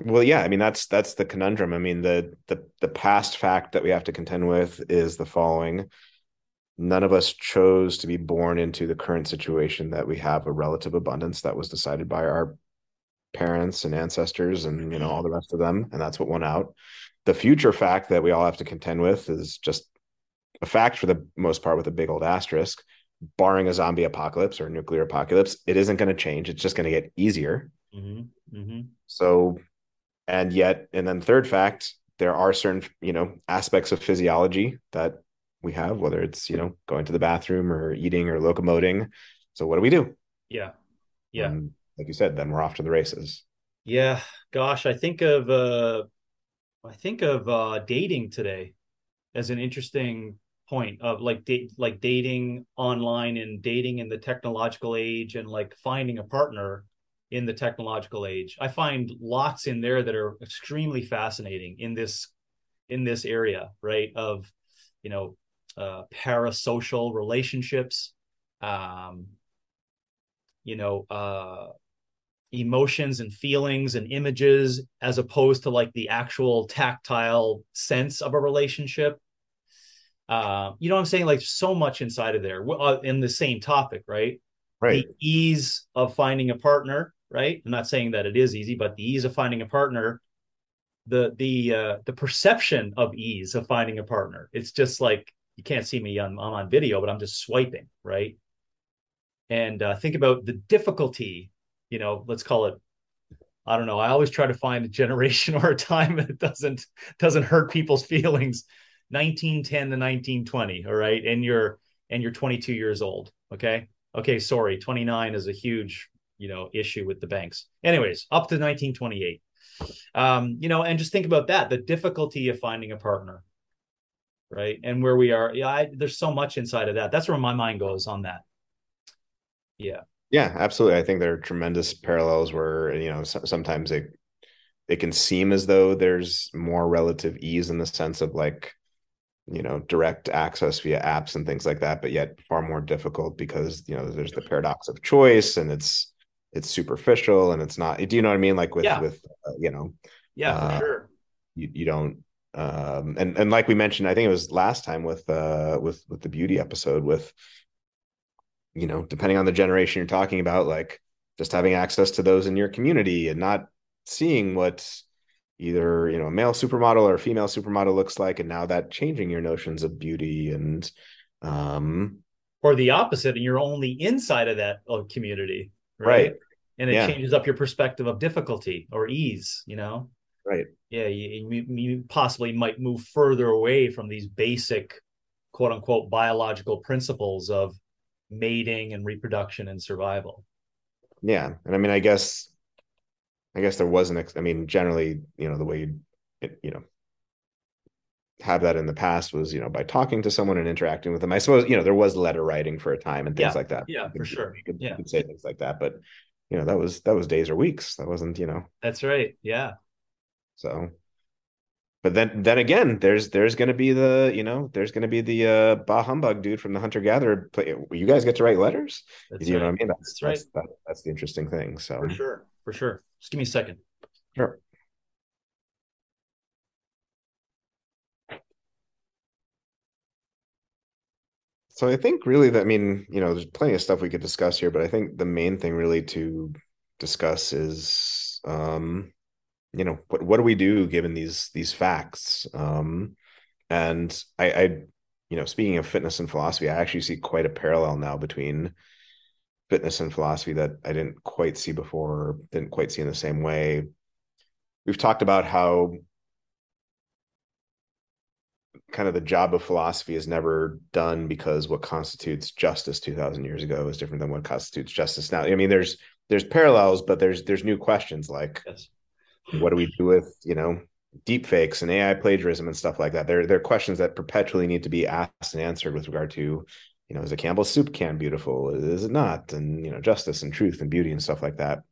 well, yeah, I mean that's that's the conundrum. I mean the the the past fact that we have to contend with is the following: none of us chose to be born into the current situation that we have a relative abundance that was decided by our parents and ancestors and you know all the rest of them, and that's what won out. The future fact that we all have to contend with is just a fact for the most part with a big old asterisk. Barring a zombie apocalypse or nuclear apocalypse, it isn't going to change. It's just going to get easier. Mm-hmm. Mm-hmm. So and yet and then third fact there are certain you know aspects of physiology that we have whether it's you know going to the bathroom or eating or locomoting. So what do we do? Yeah. Yeah. And like you said then we're off to the races. Yeah. Gosh i think of uh i think of uh dating today as an interesting point of like like dating online and dating in the technological age and like finding a partner in the technological age. I find lots in there that are extremely fascinating in this in this area, right? Of you know, uh, parasocial relationships, um, you know, uh, emotions and feelings and images, as opposed to like the actual tactile sense of a relationship. Uh, you know what I'm saying? Like so much inside of there uh, in the same topic, right? Right. The ease of finding a partner, right? I'm not saying that it is easy, but the ease of finding a partner, the the uh, the perception of ease of finding a partner, it's just like you can't see me on I'm on video, but I'm just swiping, right? And uh, think about the difficulty, you know, let's call it. I don't know. I always try to find a generation (laughs) or a time that doesn't doesn't hurt people's feelings. 1910 to 1920, all right, and you're and you're 22 years old. Okay, okay, sorry, 29 is a huge you know issue with the banks. Anyways, up to 1928. Um, you know, and just think about that, the difficulty of finding a partner, right? And where we are. Yeah, I, there's so much inside of that. That's where my mind goes on that. Yeah. Yeah, absolutely. I think there are tremendous parallels where you know sometimes it it can seem as though there's more relative ease in the sense of like you know direct access via apps and things like that but yet far more difficult because you know there's the paradox of choice and it's it's superficial and it's not do you know what i mean? Like with yeah. with uh, you know yeah uh, for sure. you, you don't um and and like we mentioned i think it was last time with uh with with the beauty episode with you know depending on the generation you're talking about like just having access to those in your community and not seeing what either you know a male supermodel or a female supermodel looks like and now that changing your notions of beauty and um or the opposite and you're only inside of that community right, right. and it yeah. changes up your perspective of difficulty or ease you know right yeah you, you possibly might move further away from these basic quote unquote biological principles of mating and reproduction and survival yeah and i mean i guess i guess there wasn't i mean generally you know the way you, you know have that in the past was you know by talking to someone and interacting with them. I suppose you know there was letter writing for a time and things yeah. like that. Yeah for sure. you could, yeah. you could say things like that but you know that was that was days or weeks. That wasn't you know. That's right. Yeah. So but then then again there's there's going to be the you know there's going to be the uh bah humbug dude from the hunter gatherer you guys get to write letters? That's you right. know what i mean? That's, that's right. that's, that, that's the interesting thing so. For sure. For sure. Just give me a second. Sure So I think really that I mean, you know, there's plenty of stuff we could discuss here, but I think the main thing really to discuss is um, you know, what what do we do given these these facts? Um and I, I you know, speaking of fitness and philosophy, I actually see quite a parallel now between fitness and philosophy that I didn't quite see before, didn't quite see in the same way. We've talked about how kind of the job of philosophy is never done because what constitutes justice 2000 years ago is different than what constitutes justice now. I mean there's there's parallels but there's there's new questions like yes. what do we do with you know deep fakes and ai plagiarism and stuff like that? There there are questions that perpetually need to be asked and answered with regard to you know is a campbell's soup can beautiful? Is it not? And you know justice and truth and beauty and stuff like that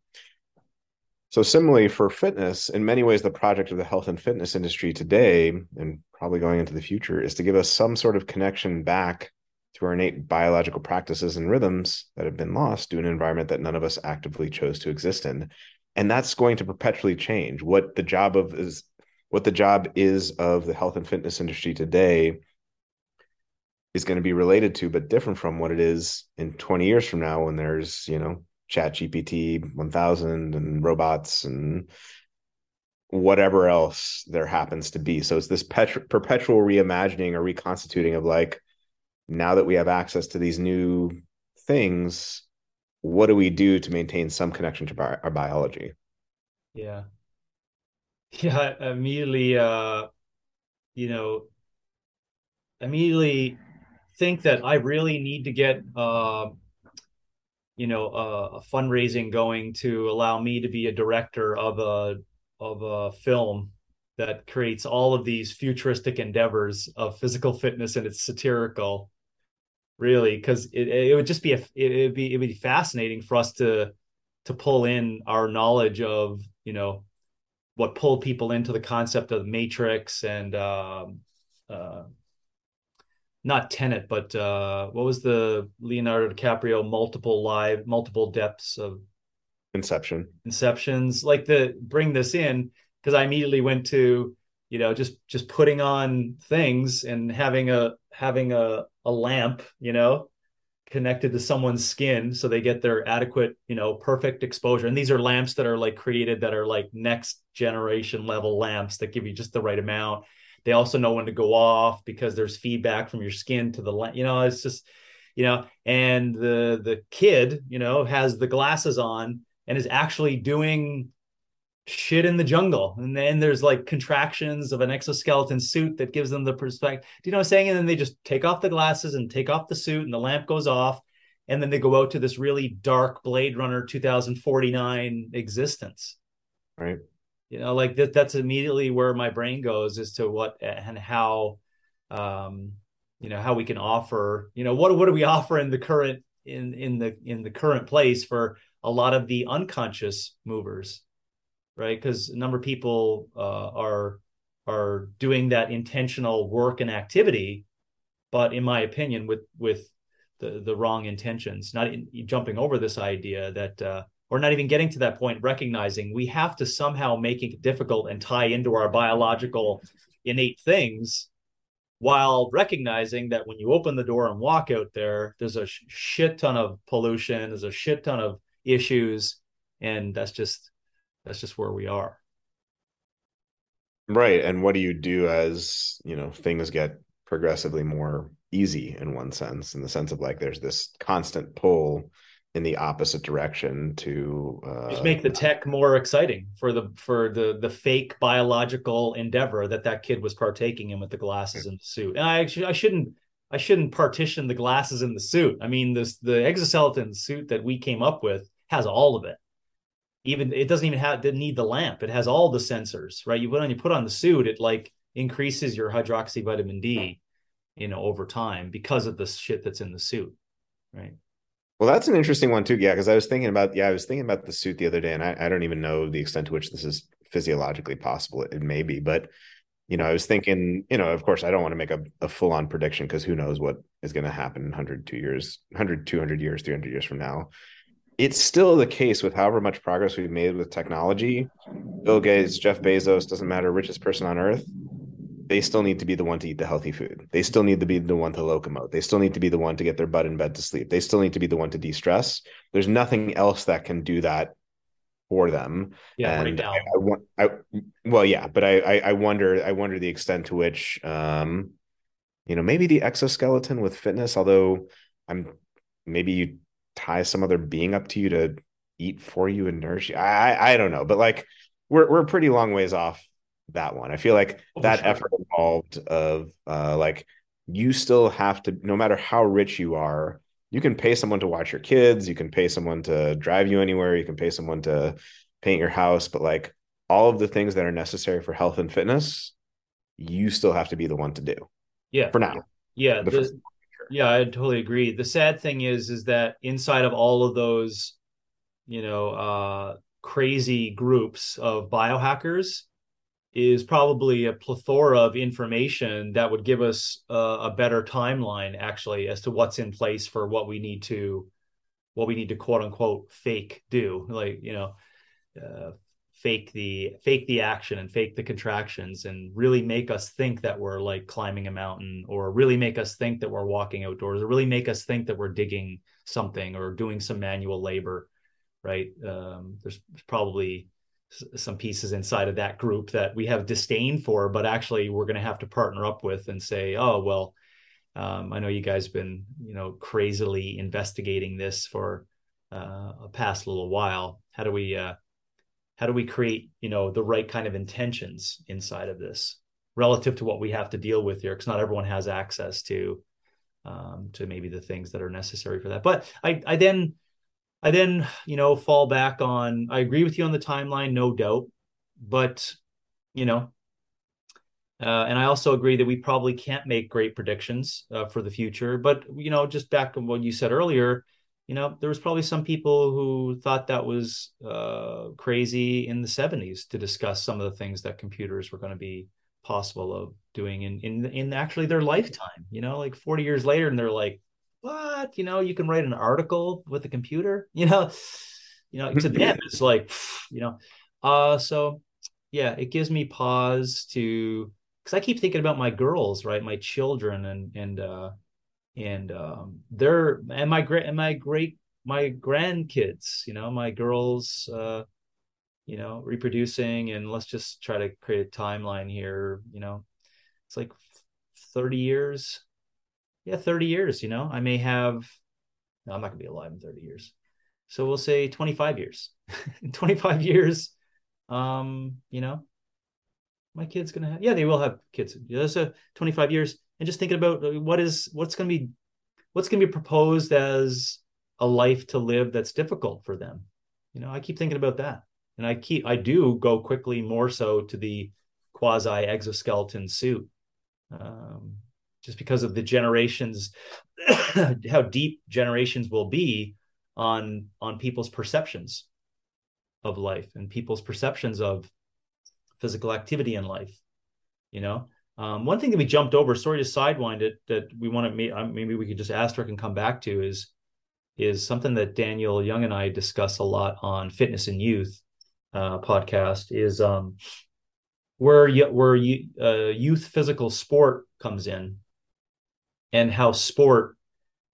so similarly for fitness, in many ways, the project of the health and fitness industry today, and probably going into the future, is to give us some sort of connection back to our innate biological practices and rhythms that have been lost due to an environment that none of us actively chose to exist in. And that's going to perpetually change. What the job of is what the job is of the health and fitness industry today is going to be related to, but different from what it is in 20 years from now when there's, you know, chat gpt 1000 and robots and whatever else there happens to be. So it's this pet- perpetual reimagining or reconstituting of like now that we have access to these new things what do we do to maintain some connection to bi- our biology? Yeah. (laughs) Yeah immediately uh you know immediately think that i really need to get uh you know a, a fundraising going to allow me to be a director of a of a film that creates all of these futuristic endeavors of physical fitness and it's satirical. Really because it, it would just be a it would be it would be fascinating for us to to pull in our knowledge of you know what pulled people into the concept of the matrix and um, uh, not Tenet, but uh, what was the Leonardo DiCaprio multiple live, multiple depths of Inception. Inceptions, like the bring this in because I immediately went to you know just just putting on things and having a having a a lamp, you know, connected to someone's skin so they get their adequate, you know, perfect exposure. And these are lamps that are like created that are like next generation level lamps that give you just the right amount they also know when to go off because there's feedback from your skin to the you know it's just you know and the the kid you know has the glasses on and is actually doing shit in the jungle. And then there's like contractions of an exoskeleton suit that gives them the perspective do you know what i'm saying? And then they just take off the glasses and take off the suit and the lamp goes off. And then they go out to this really dark blade runner 2049 existence. Right you know like that that's immediately where my brain goes as to what and how um you know how we can offer you know what what do we (laughs) offer in the current in in the in the current place for a lot of the unconscious movers right? Because a number of people uh, are are doing that intentional work and activity but in my opinion with with the the wrong intentions not in, jumping over this idea that uh, or not even getting to that point, recognizing we have to somehow make it difficult and tie into our biological innate things while recognizing that when you open the door and walk out there, there's a shit ton of pollution, there's a shit ton of issues, and that's just that's just where we are. Right. And what do you do as, you know, things get progressively more easy in one sense, in the sense of like there's this constant pull in the opposite direction to uh, just make the tech more exciting for the for the the fake biological endeavor that that kid was partaking in with the glasses and the suit. And I actually I shouldn't I shouldn't partition the glasses and the suit. I mean this the exoskeleton suit that we came up with has all of it. Even it doesn't even have to need the lamp. It has all the sensors, right? You put on you put on the suit, it like increases your hydroxy vitamin D, you know, over time because of the shit that's in the suit, right? Well, that's an interesting one too. Yeah, because I was thinking about yeah, I was thinking about the suit the other day, and I, I don't even know the extent to which this is physiologically possible. It, it may be, but you know, I was thinking, you know, of course, I don't want to make a, a full on prediction because who knows what is going to happen 100, two years, 100, 200 years, 300 years from now. It's still the case with however much progress we've made with technology. Bill Gates, Jeff Bezos, doesn't matter, richest person on earth, they still need to be the one to eat the healthy food. They still need to be the one to locomote. They still need to be the one to get their butt in bed to sleep. They still need to be the one to de stress. There's nothing else that can do that for them. Yeah, and I, I, I, well, yeah, but I, I, I wonder, I wonder the extent to which, um, you know, maybe the exoskeleton with fitness. Although I'm, maybe you tie some other being up to you to eat for you and nourish you. I, I don't know, but like we're we're pretty long ways off that one. I feel like oh, that sure. effort involved of uh, like you still have to, no matter how rich you are, you can pay someone to watch your kids you can pay someone to drive you anywhere you can pay someone to paint your house but like all of the things that are necessary for health and fitness you still have to be the one to do yeah for now yeah the, yeah i totally agree the sad thing is is that inside of all of those you know uh crazy groups of biohackers is probably a plethora of information that would give us uh, a better timeline actually as to what's in place for what we need to what we need to quote unquote fake do. Like you know uh, fake the fake the action and fake the contractions and really make us think that we're like climbing a mountain or really make us think that we're walking outdoors or really make us think that we're digging something or doing some manual labor right? Um, there's probably some pieces inside of that group that we have disdain for, but actually we're going to have to partner up with and say, oh well, um, I know you guys have been you know crazily investigating this for uh, a past little while. How do we uh, how do we create you know the right kind of intentions inside of this relative to what we have to deal with here? Because not everyone has access to um, to maybe the things that are necessary for that. But I I then I then, you know, fall back on. I agree with you on the timeline, no doubt, but you know, uh, and I also agree that we probably can't make great predictions uh, for the future. But you know, just back on what you said earlier, you know, there was probably some people who thought that was uh, crazy in the '70s to discuss some of the things that computers were going to be possible of doing in in in actually their lifetime. You know, like 40 years later, and they're like, what you know you can write an article with a computer (laughs) you know? You know to them (laughs) it's like you know uh so yeah it gives me pause to because i keep thinking about my girls right? My children and and uh and um they're and my great and my great my grandkids you know my girls uh you know reproducing and let's just try to create a timeline here you know? It's like 30 years yeah, 30 years, you know, I may have, no, I'm not gonna be alive in 30 years. So we'll say 25 years, (laughs) 25 years. Um, you know, my kid's gonna have, yeah, they will have kids. Yeah, so 25 years and just thinking about what is, what's going to be, what's going to be proposed as a life to live that's difficult for them. You know, I keep thinking about that. And I keep, I do go quickly more so to the quasi exoskeleton suit. Um, just because of the generations (coughs) how deep generations will be on on people's perceptions of life and people's perceptions of physical activity in life you know? Um, one thing that we jumped over sorry to sidewind it that we want to uh, maybe we could just asterisk and come back to is is something that daniel young and i discuss a lot on fitness and youth uh, podcast is um, where where uh, youth physical sport comes in and how sport,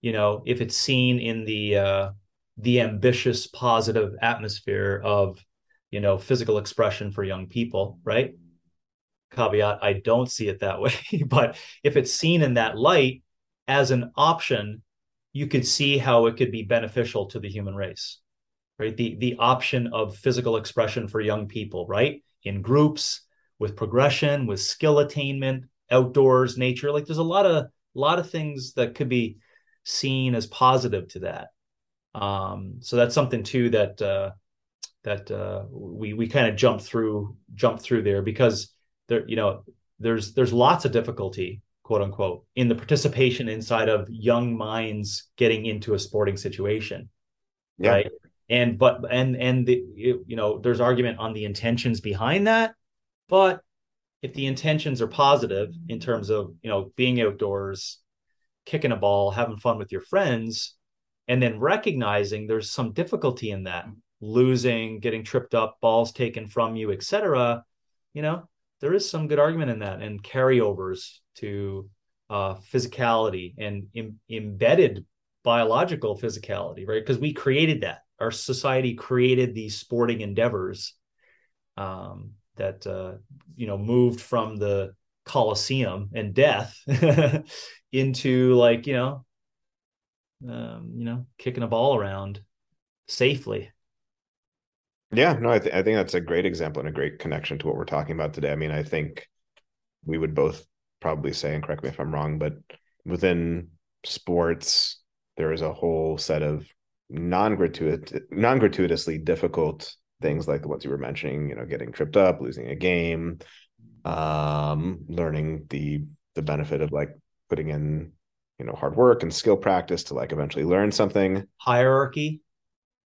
you know, if it's seen in the uh, the ambitious, positive atmosphere of, you know, physical expression for young people, right? Caveat: I don't see it that (laughs) way, but if it's seen in that light as an option, you could see how it could be beneficial to the human race, right? The the option of physical expression for young people, right? In groups, with progression, with skill attainment, outdoors, nature. Like there's a lot of a lot of things that could be seen as positive to that. Um, so that's something too that uh, that uh, we we kind of jump through jump through there because there you know there's there's lots of difficulty quote unquote in the participation inside of young minds getting into a sporting situation yeah. right and but and and the you know there's argument on the intentions behind that but if the intentions are positive in terms of you know being outdoors kicking a ball having fun with your friends and then recognizing there's some difficulty in that losing getting tripped up balls taken from you etc you know there is some good argument in that and carryovers to uh, physicality and Im- embedded biological physicality right? Because we created that. Our society created these sporting endeavors um, that uh, you know moved from the Colosseum and death (laughs) into like you know um, you know kicking a ball around safely. Yeah, no, I, th- I think that's a great example and a great connection to what we're talking about today. I mean, I think we would both probably say, and correct me if I'm wrong, but within sports, there is a whole set of non-gratuitous non-gratuitously difficult things like the ones you were mentioning you know getting tripped up losing a game um learning the the benefit of like putting in you know hard work and skill practice to like eventually learn something. Hierarchy.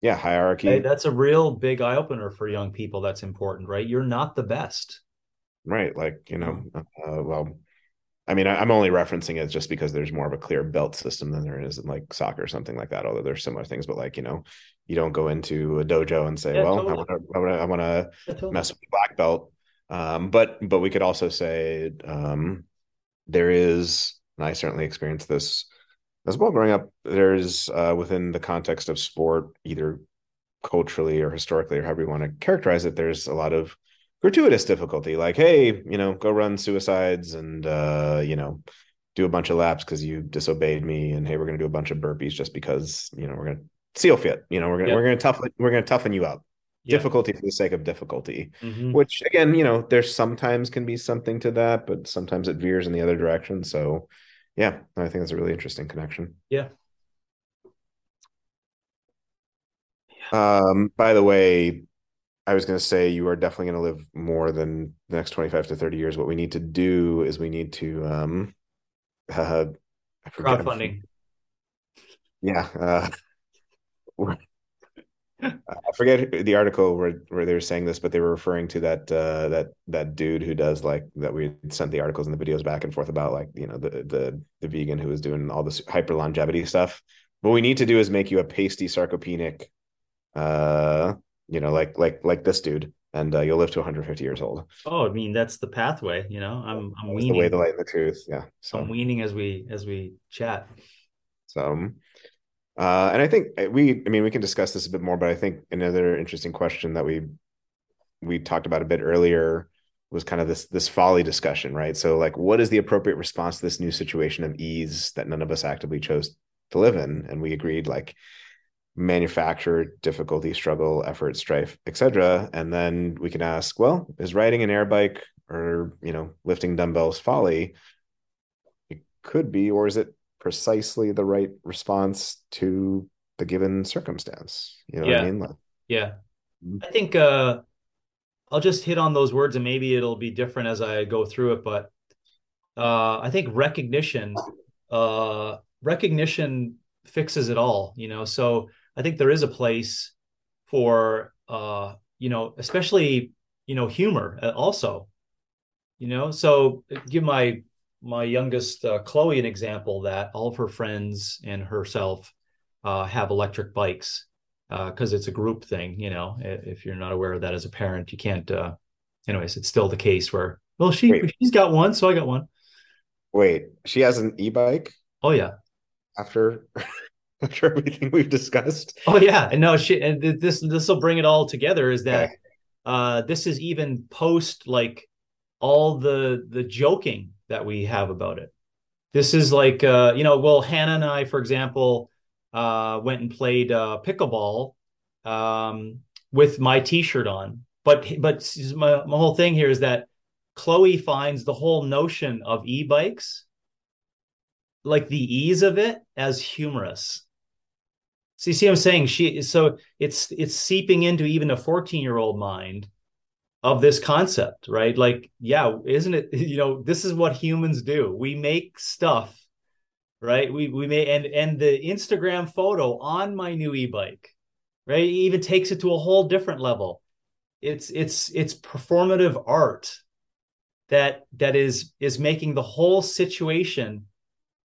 Yeah hierarchy. Hey, that's a real big eye opener for young people that's important right? You're not the best. Right like you know uh, well I mean, I, am only referencing it just because there's more of a clear belt system than there is in like soccer or something like that. Although there's similar things, but like you know, you don't go into a dojo and say, yeah, "Well, totally. I want to, yeah, totally. mess with black belt." Um, but but we could also say um, there is, and I certainly experienced this as well growing up. There's uh, within the context of sport, either culturally or historically, or however you want to characterize it, there's a lot of gratuitous difficulty like hey you know go run suicides and uh you know do a bunch of laps because you disobeyed me and hey we're going to do a bunch of burpees just because you know we're going to seal fit you know we're going to yep. we're going to toughen we're going to toughen you up yep. difficulty for the sake of difficulty mm-hmm. which again you know there sometimes can be something to that but sometimes it veers in the other direction so yeah i think that's a really interesting connection yeah um by the way I was going to say you are definitely going to live more than the next 25 to 30 years. What we need to do is we need to um (laughs) uh, crowdfunding. Yeah. Uh, I forget the article where, where they were saying this, but they were referring to that uh, that that dude who does like that we sent the articles and the videos back and forth about like you know the the the vegan who was doing all this hyper longevity stuff. What we need to do is make you a pasty sarcopenic uh you know, like like like this dude, and uh, you'll live to 150 years old. Oh, I mean that's the pathway. You know, I'm I'm weaning. the way, the light, and the truth. Yeah. So I'm weaning as we as we chat. So, uh, and I think uh, we, I mean, we can discuss this a bit more, but I think another interesting question that we we talked about a bit earlier was kind of this this folly discussion, right? So, like, what is the appropriate response to this new situation of ease that none of us actively chose to live in? And we agreed, like, manufacture difficulty struggle effort strife etc and then we can ask well is riding an air bike or you know lifting dumbbells folly? It could be or is it precisely the right response to the given circumstance? You know yeah. what i mean? Like, yeah. Mm-hmm. i think uh i'll just hit on those words and maybe it'll be different as i go through it but uh i think recognition uh recognition fixes it all you know? So I think there is a place for uh, you know, especially you know, humor uh, also. You know, so give my my youngest uh, Chloe an example that all of her friends and herself uh, have electric bikes because uh, it's a group thing. You know, if you're not aware of that as a parent, you can't. Uh, anyways, it's still the case where well, she Wait. she's got one, so I got one. Wait, she has an e-bike. Oh yeah. After (laughs) (laughs) after everything we've discussed. Oh yeah, and no shit. And this this will bring it all together. Is that okay. uh, this is even post like all the the joking that we have about it. This is like uh, you know, well, Hannah and I, for example, uh, went and played uh, pickleball um, with my T-shirt on. But but my, my whole thing here is that Chloe finds the whole notion of e-bikes like the ease of it as humorous so you see, I'm saying she. So it's it's seeping into even a 14 year old mind, of this concept, right? Like, yeah, isn't it? (laughs) You know, this is what humans do. We make stuff, right? We we may and and the Instagram photo on my new e-bike, right? even takes it to a whole different level. It's it's it's performative art that that is is making the whole situation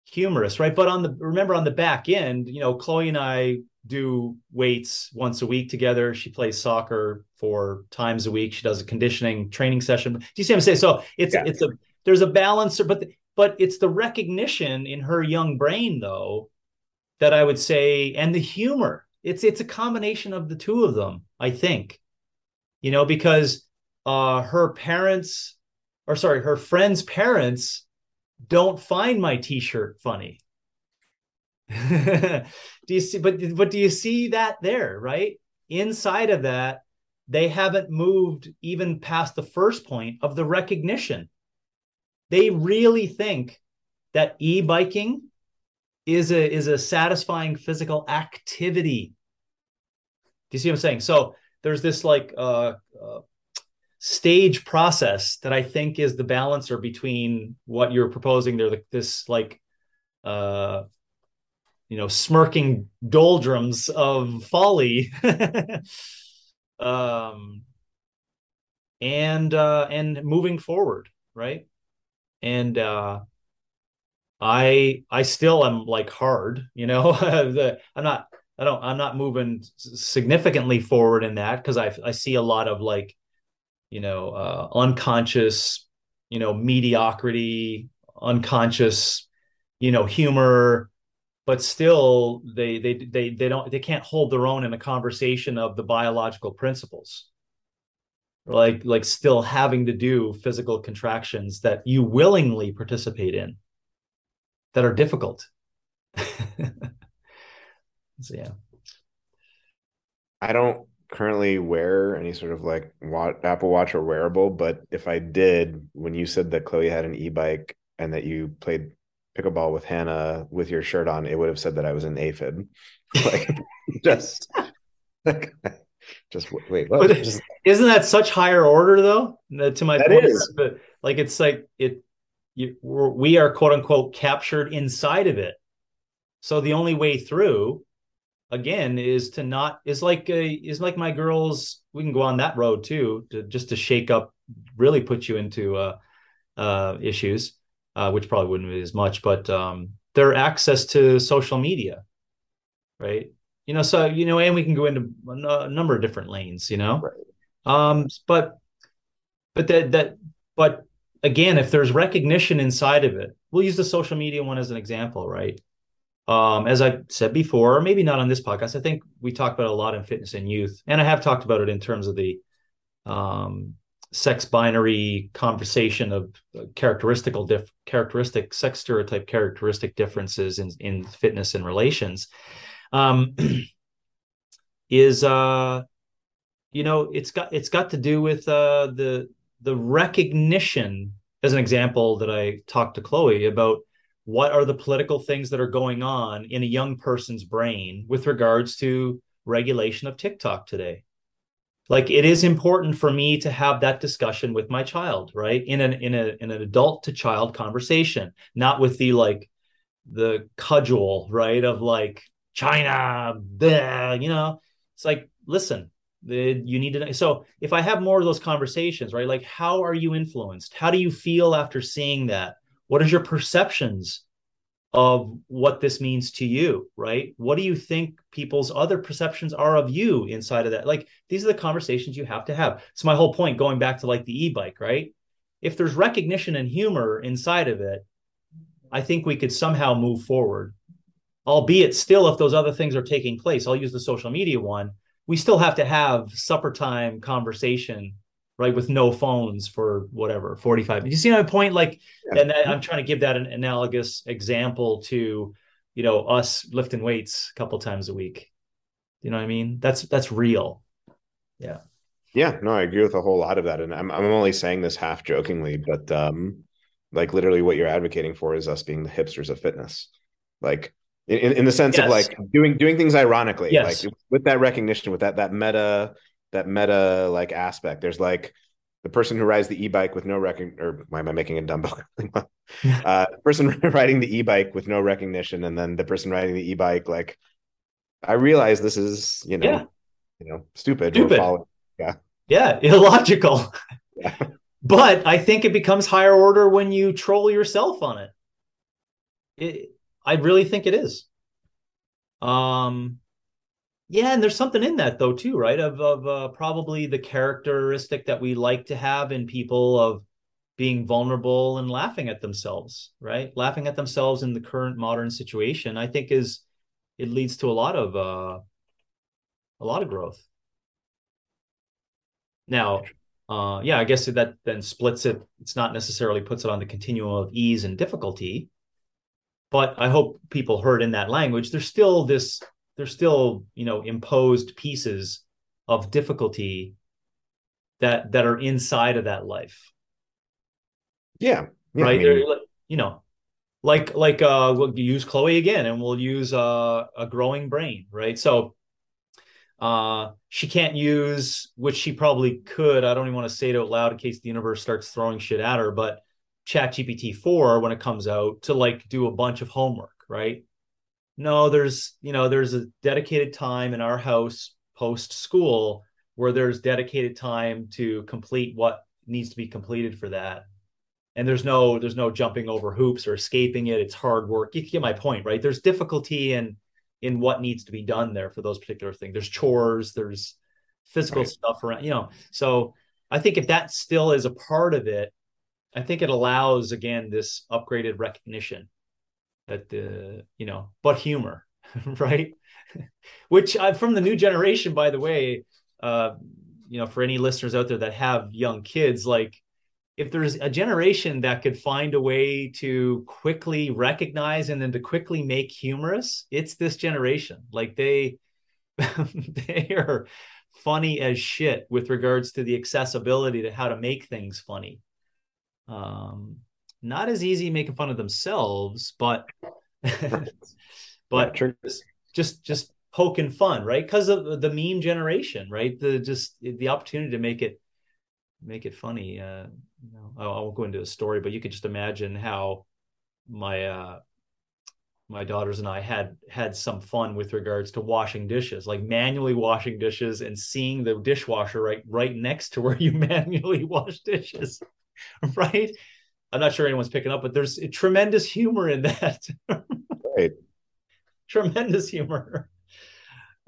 humorous, right? But on the remember on the back end, you know, Chloe and I do weights once a week together. She plays soccer four times a week. She does a conditioning training session. Do you see what I'm saying? So it's yeah. it's a there's a balance, but the, but it's the recognition in her young brain though that I would say, and the humor. It's it's a combination of the two of them, I think. You know, because uh her parents, or sorry, her friends' parents don't find my t-shirt funny. (laughs) Do you see but but do you see that there right? Inside of that they haven't moved even past the first point of the recognition. They really think that e-biking is a is a satisfying physical activity. Do you see what i'm saying? So there's this like uh, uh stage process that i think is the balancer between what you're proposing there this like uh you know smirking doldrums of folly. (laughs) Um and uh and moving forward right? And uh i i still am like hard you know? (laughs) I'm not i don't i'm not moving significantly forward in that because i i see a lot of like you know uh unconscious you know mediocrity unconscious you know humor but still they they they they don't they can't hold their own in a conversation of the biological principles. Like like still having to do physical contractions that you willingly participate in that are difficult. (laughs) So yeah. I don't currently wear any sort of like apple watch or wearable but if i did when you said that chloe had an e-bike and that you played pickleball with Hannah with your shirt on, it would have said that I was an aphid. (laughs) like (laughs) just like just wait. What? Just, isn't that such higher order though? To my that point, is. but like it's like it. You, we are quote unquote captured inside of it. So the only way through, again, is to not is like a, is like my girls. We can go on that road too, to just to shake up, really put you into uh, uh, issues uh, which probably wouldn't be as much, but um, their access to social media, right? You know, so you know, and we can go into a number of different lanes, you know. Right. Um, but but that that but again, if there's recognition inside of it, we'll use the social media one as an example, right? Um, as I said before, or maybe not on this podcast. I think we talk about a lot in fitness and youth, and I have talked about it in terms of the um, sex binary conversation of characteristical diff- characteristic sex stereotype characteristic differences in in fitness and relations um, (clears throat) is uh you know it's got it's got to do with uh the the recognition as an example that I talked to Chloe about what are the political things that are going on in a young person's brain with regards to regulation of TikTok today? Like it is important for me to have that discussion with my child right? In an in a in an adult to child conversation not with the like the cudgel right of like china bleh, you know? It's like listen you need to know. so if i have more of those conversations right like how are you influenced? How do you feel after seeing that what is your perceptions of what this means to you, right? What do you think people's other perceptions are of you inside of that? Like these are the conversations you have to have. it's my whole point going back to like the e-bike, right? If there's recognition and humor inside of it, I think we could somehow move forward. Albeit still if those other things are taking place, I'll use the social media one, we still have to have supper time conversation right with no phones for whatever 45 you see my point? Like yeah. and i'm trying to give that an analogous example to you know us lifting weights a couple times a week. You know what i mean? That's that's real. Yeah. Yeah no i agree with a whole lot of that and i'm, I'm only saying this half jokingly but um like literally what you're advocating for is us being the hipsters of fitness. Like in, in the sense yes. of like doing doing things ironically yes. like with that recognition with that that meta that meta like aspect. There's like the person who rides the e-bike with no recognition or why am i making a dumbbell (laughs) (laughs) uh person (laughs) riding the e-bike with no recognition and then the person riding the e-bike like i realize this is you know yeah. you know stupid stupid. yeah. Yeah illogical. Yeah. but i think it becomes higher order when you troll yourself on it, it i really think it is. Um yeah, and there's something in that though too, right? Of of uh, probably the characteristic that we like to have in people of being vulnerable and laughing at themselves, right? Laughing at themselves in the current modern situation, I think is it leads to a lot of uh a lot of growth. Now, uh yeah, I guess that then splits it. It's not necessarily puts it on the continuum of ease and difficulty, but I hope people heard in that language. There's still this they're still you know imposed pieces of difficulty that that are inside of that life. Yeah, yeah right? I mean, you know like like uh we'll use chloe again and we'll use uh, a growing brain right? So uh she can't use which she probably could i don't even want to say it out loud in case the universe starts throwing shit at her but chat gpt 4 when it comes out to like do a bunch of homework right no there's you know there's a dedicated time in our house post school where there's dedicated time to complete what needs to be completed for that. And there's no there's no jumping over hoops or escaping it. It's hard work. You get my point right? There's difficulty in in what needs to be done there for those particular things. There's chores there's physical right. stuff around you know. So i think if that still is a part of it i think it allows again this upgraded recognition that the you know but humor (laughs) right? Which I, from the new generation by the way uh you know for any listeners out there that have young kids like if there's a generation that could find a way to quickly recognize and then to quickly make humorous it's this generation. Like they (laughs) they are funny as shit with regards to the accessibility to how to make things funny. Um not as easy making fun of themselves, but (laughs) but yeah, just just poking fun, right? Because of the meme generation, right? The just the opportunity to make it make it funny. Uh, you know, I, I won't go into a story, but you could just imagine how my uh, my daughters and I had had some fun with regards to washing dishes, like manually washing dishes and seeing the dishwasher right right next to where you (laughs) manually wash dishes, (laughs) right? I'm not sure anyone's picking up, but there's tremendous humor in that. (laughs) right. Tremendous humor.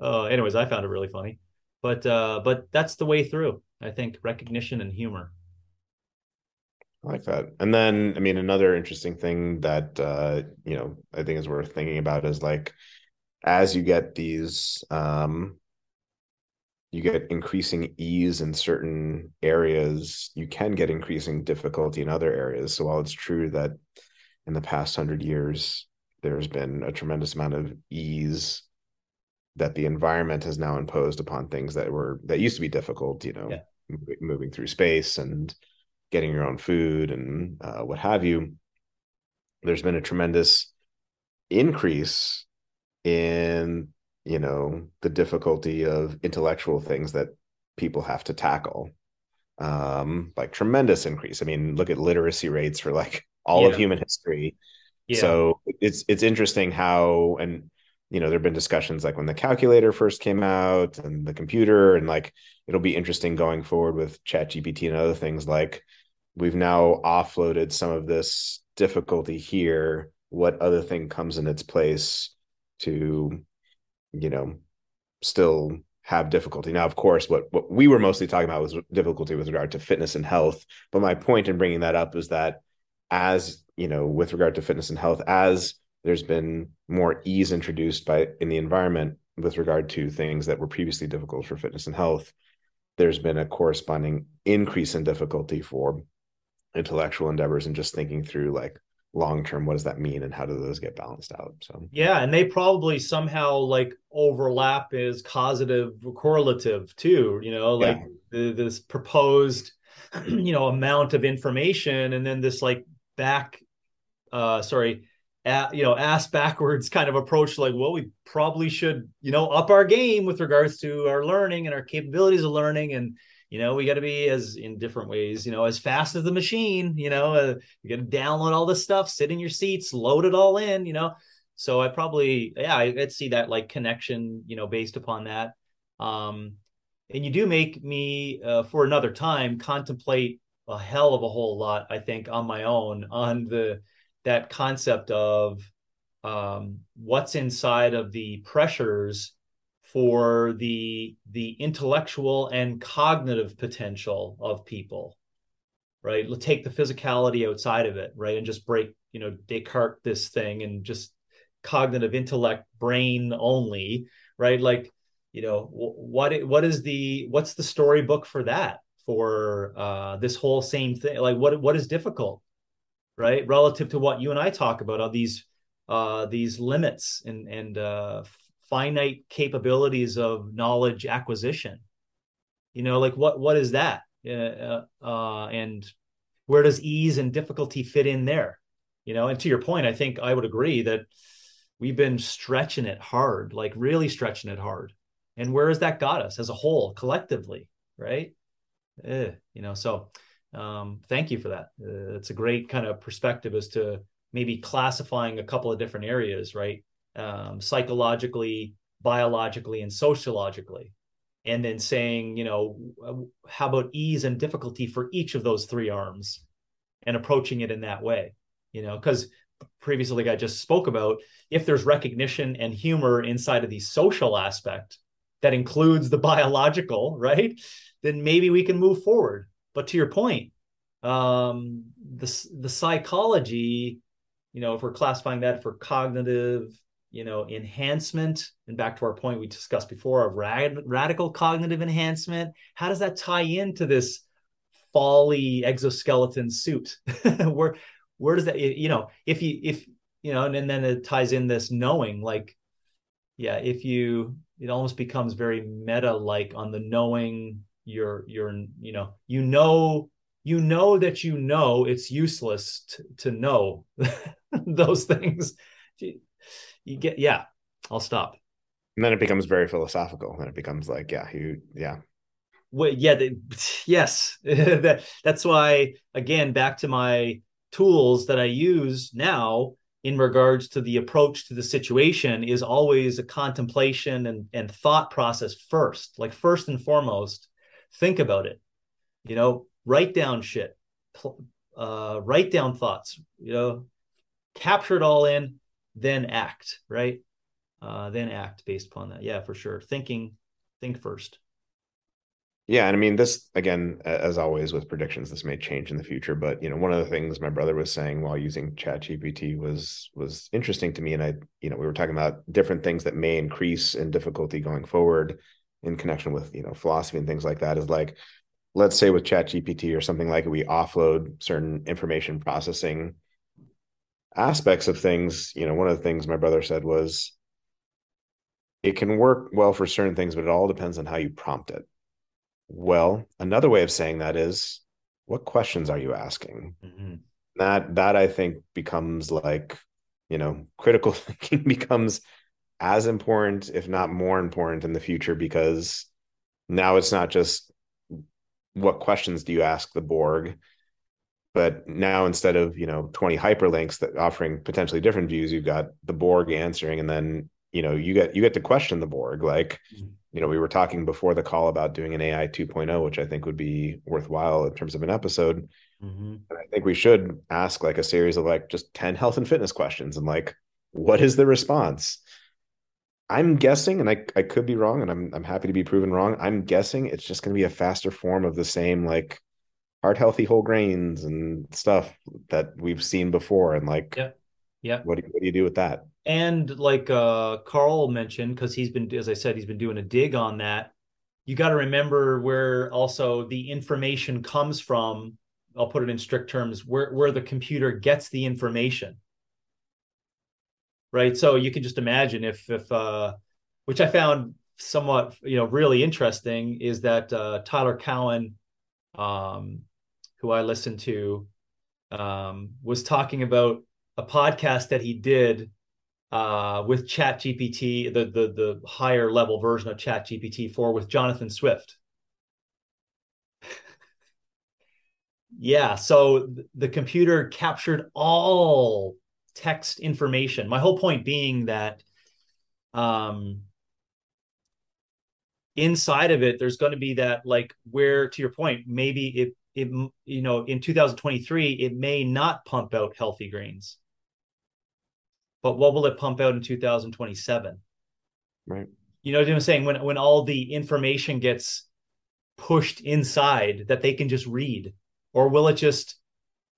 Uh, anyways, I found it really funny, but uh, but that's the way through. I think recognition and humor. I like that. And then, I mean, another interesting thing that uh, you know I think is worth thinking about is like as you get these um you get increasing ease in certain areas, you can get increasing difficulty in other areas. So while it's true that in the past hundred years, there's been a tremendous amount of ease that the environment has now imposed upon things that were that used to be difficult, you know, yeah. moving through space and getting your own food and uh, what have you. There's been a tremendous increase in you know the difficulty of intellectual things that people have to tackle um like tremendous increase i mean look at literacy rates for like all yeah. of human history yeah. so it's it's interesting how and you know there've been discussions like when the calculator first came out and the computer and like it'll be interesting going forward with chat gpt and other things like we've now offloaded some of this difficulty here what other thing comes in its place to you know, still have difficulty. Now, of course, what what we were mostly talking about was difficulty with regard to fitness and health. But my point in bringing that up is that as you know, with regard to fitness and health, as there's been more ease introduced by in the environment with regard to things that were previously difficult for fitness and health, there's been a corresponding increase in difficulty for intellectual endeavors and just thinking through like long term what does that mean and how do those get balanced out so yeah and they probably somehow like overlap is causative correlative too you know like yeah. the, this proposed (clears throat) you know amount of information and then this like back uh sorry you know ass backwards (laughs) kind of approach like well we probably should you know up our game with regards to our learning and our capabilities of learning and you know we got to be as in different ways you know as fast as the machine you know uh, you got to download all this stuff sit in your seats load it all in you know. So i probably yeah i would see that like connection you know based upon that. Um and you do make me uh, for another time contemplate a hell of a whole lot i think on my own on the that concept of um, what's inside of the pressures for the the intellectual and cognitive potential of people right? Let's take the physicality outside of it right? And just break you know descartes this thing and just cognitive intellect brain only right? Like you know what what is the what's the storybook for that for uh this whole same thing? Like what what is difficult right? Relative to what you and i talk about all these uh these limits and and uh finite capabilities of knowledge acquisition. You know like what what is that? Uh, uh, and where does ease and difficulty fit in there? You know and to your point i think i would agree that we've been stretching it hard like really stretching it hard. And where has that got us as a whole collectively right? Eh, you know so um, thank you for that. Uh, it's a great kind of perspective as to maybe classifying a couple of different areas right um, psychologically, biologically, and sociologically. And then saying, you know, how about ease and difficulty for each of those three arms and approaching it in that way, you know, because previously, like I just spoke about, if there's recognition and humor inside of the social aspect that includes the (laughs) biological, right? Then maybe we can move forward. But to your point, um, the, the psychology, you know, if we're classifying that for cognitive, you know enhancement and back to our point we discussed before of rad- radical cognitive enhancement how does that tie into this folly exoskeleton suit? (laughs) Where where does that you know if you if you know and, and then it ties in this knowing like yeah if you it almost becomes very meta like on the knowing you're you're you know you know you know that you know it's useless to, to know (laughs) those things you get yeah i'll stop. And then it becomes very philosophical. And it becomes like yeah you yeah. Well, yeah the, (laughs) yes. (laughs) That, that's why again back to my tools that i use now in regards to the approach to the situation is always a contemplation and, and thought process first. Like first and foremost think about it. You know write down shit. Uh, write down thoughts. You know capture it all in then act, right? Uh, then act based upon that. Yeah, for sure. Thinking, think first. Yeah, and I mean this again, as always with predictions, this may change in the future. But you know, one of the things my brother was saying while using ChatGPT was was interesting to me, and I, you know, we were talking about different things that may increase in difficulty going forward in connection with you know philosophy and things like that. Is like, let's say with ChatGPT or something like it, we offload certain information processing aspects of things, you know, one of the things my brother said was it can work well for certain things, but it all depends on how you prompt it. Well, another way of saying that is what questions are you asking? Mm-hmm. That that I think becomes like, you know, critical (laughs) thinking becomes as important, if not more important in the future, because now it's not just what questions do you ask the Borg, but now instead of you know 20 hyperlinks that offering potentially different views you've got the borg answering and then you know you get you get to question the borg like mm-hmm. you know we were talking before the call about doing an ai 2.0 which i think would be worthwhile in terms of an episode mm-hmm. i think we should ask like a series of like just 10 health and fitness questions and like what is the response i'm guessing and i, I could be wrong and I'm, I'm happy to be proven wrong i'm guessing it's just going to be a faster form of the same like heart healthy whole grains and stuff that we've seen before and like yeah yeah what do, what do you do with that? And like uh carl mentioned because he's been as i said he's been doing a dig on that you got to remember where also the information comes from. I'll put it in strict terms where where the computer gets the information. Right? So you can just imagine if if uh which i found somewhat you know really interesting is that uh tyler cowen um who I listened to, um, was talking about a podcast that he did uh, with Chat GPT, the the the higher level version of Chat GPT four with Jonathan Swift. (laughs) yeah, so the computer captured all text information. My whole point being that um, inside of it, there's going to be that like where to your point, maybe it it you know in 2023 it may not pump out healthy greens. But what will it pump out in 2027 right. You know what i'm saying? When when all the information gets pushed inside that they can just read or will it just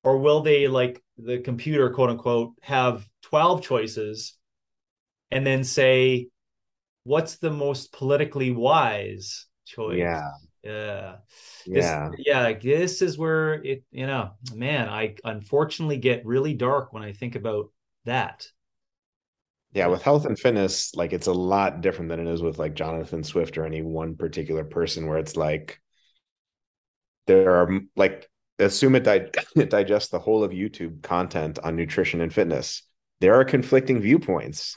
or will they like the computer quote unquote have 12 choices and then say what's the most politically wise choice? Yeah yeah. This, yeah. yeah this is where it you know man i unfortunately get really dark when i think about that. Yeah with health and fitness like it's a lot different than it is with like jonathan swift or any one particular person where it's like there are like assume it, di- (laughs) it digests the whole of youtube content on nutrition and fitness. There are conflicting viewpoints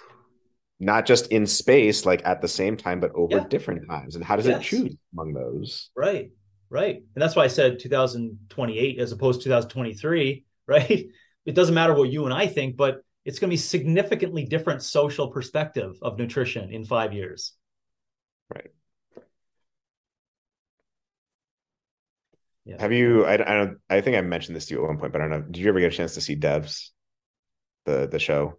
not just in space, like at the same time, but over yeah. different times. And how does yes. it choose among those? Right, right. And that's why I said 2028 as opposed to 2023, (laughs) right? It doesn't matter what you and I think, but it's going to be significantly different social perspective of nutrition in five years. Right. Yeah. Have you? I, I don't. I think I mentioned this to you at one point, but I don't know. Did you ever get a chance to see Devs, the the show?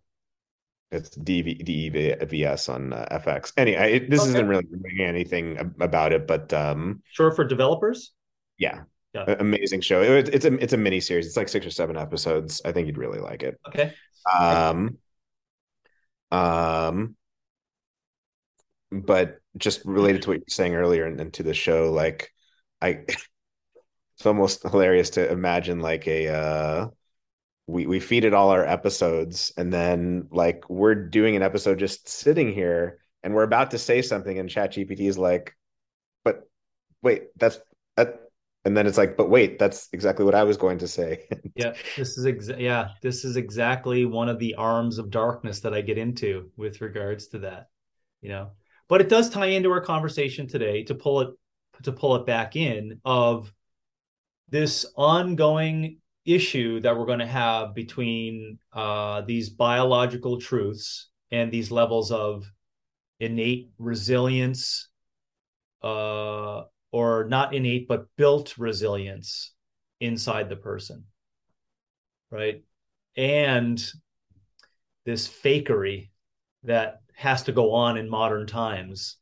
It's DV, DEVS on uh, FX. Anyway, it, this okay. isn't really anything about it, but um, sure for developers. Yeah, yeah. amazing show. It, it's a it's a mini series. It's like six or seven episodes. I think you'd really like it. Okay. Um. Um. But just related to what you were saying earlier and, and to the show, like I, (laughs) it's almost hilarious to imagine like a uh we we feed it all our episodes and then like we're doing an episode just sitting here and we're about to say something and ChatGPT is like but wait that's that and then it's like but wait that's exactly what i was going to say. (laughs) Yeah this is exa- yeah this is exactly one of the arms of darkness that i get into with regards to that you know? But it does tie into our conversation today to pull it to pull it back in of this ongoing issue that we're going to have between uh, these biological truths and these levels of innate resilience uh, or not innate but built resilience inside the person right? And this fakery that has to go on in modern times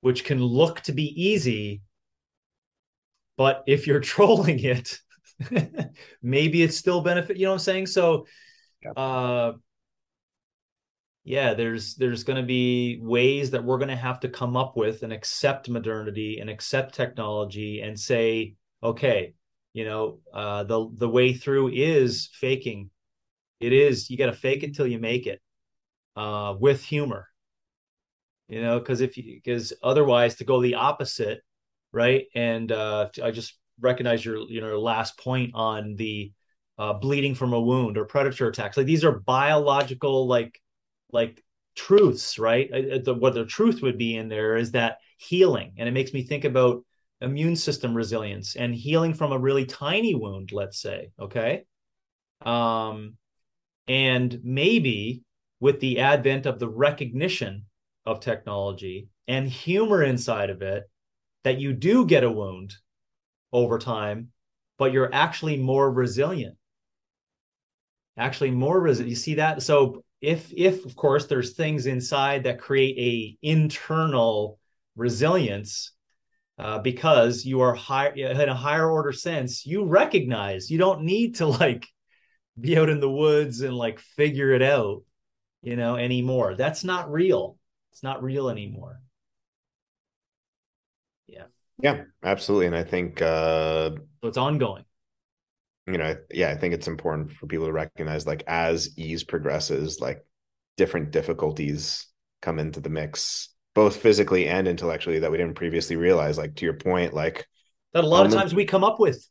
which can look to be easy but if you're (laughs) trolling it (laughs) maybe it's still benefit you know what i'm saying? So yeah. uh yeah there's there's going to be ways that we're going to have to come up with and accept modernity and accept technology and say okay you know uh the the way through is faking. It is you got to fake it till you make it uh with humor. You know because if you because otherwise to go the opposite right? And uh i just recognize your you know last point on the uh, bleeding from a wound or predator attacks. Like these are biological like like truths, right? The, what the truth would be in there is that healing, and it makes me think about immune system resilience and healing from a really tiny wound, let's say. Okay, um, and maybe with the advent of the recognition of technology and humor inside of it, that you do get a wound over time, but you're actually more resilient. Actually, more resilient. You see that? So if if of course there's things inside that create a internal resilience uh, because you are higher in a higher order sense you recognize you don't need to like be out in the woods and like figure it out you know anymore that's not real it's not real anymore yeah absolutely. And I think uh so it's ongoing. You know, yeah, I think it's important for people to recognize like as ease progresses, like different difficulties come into the mix, both physically and intellectually that we didn't previously realize. Like to your point, like that a lot of times we come up with.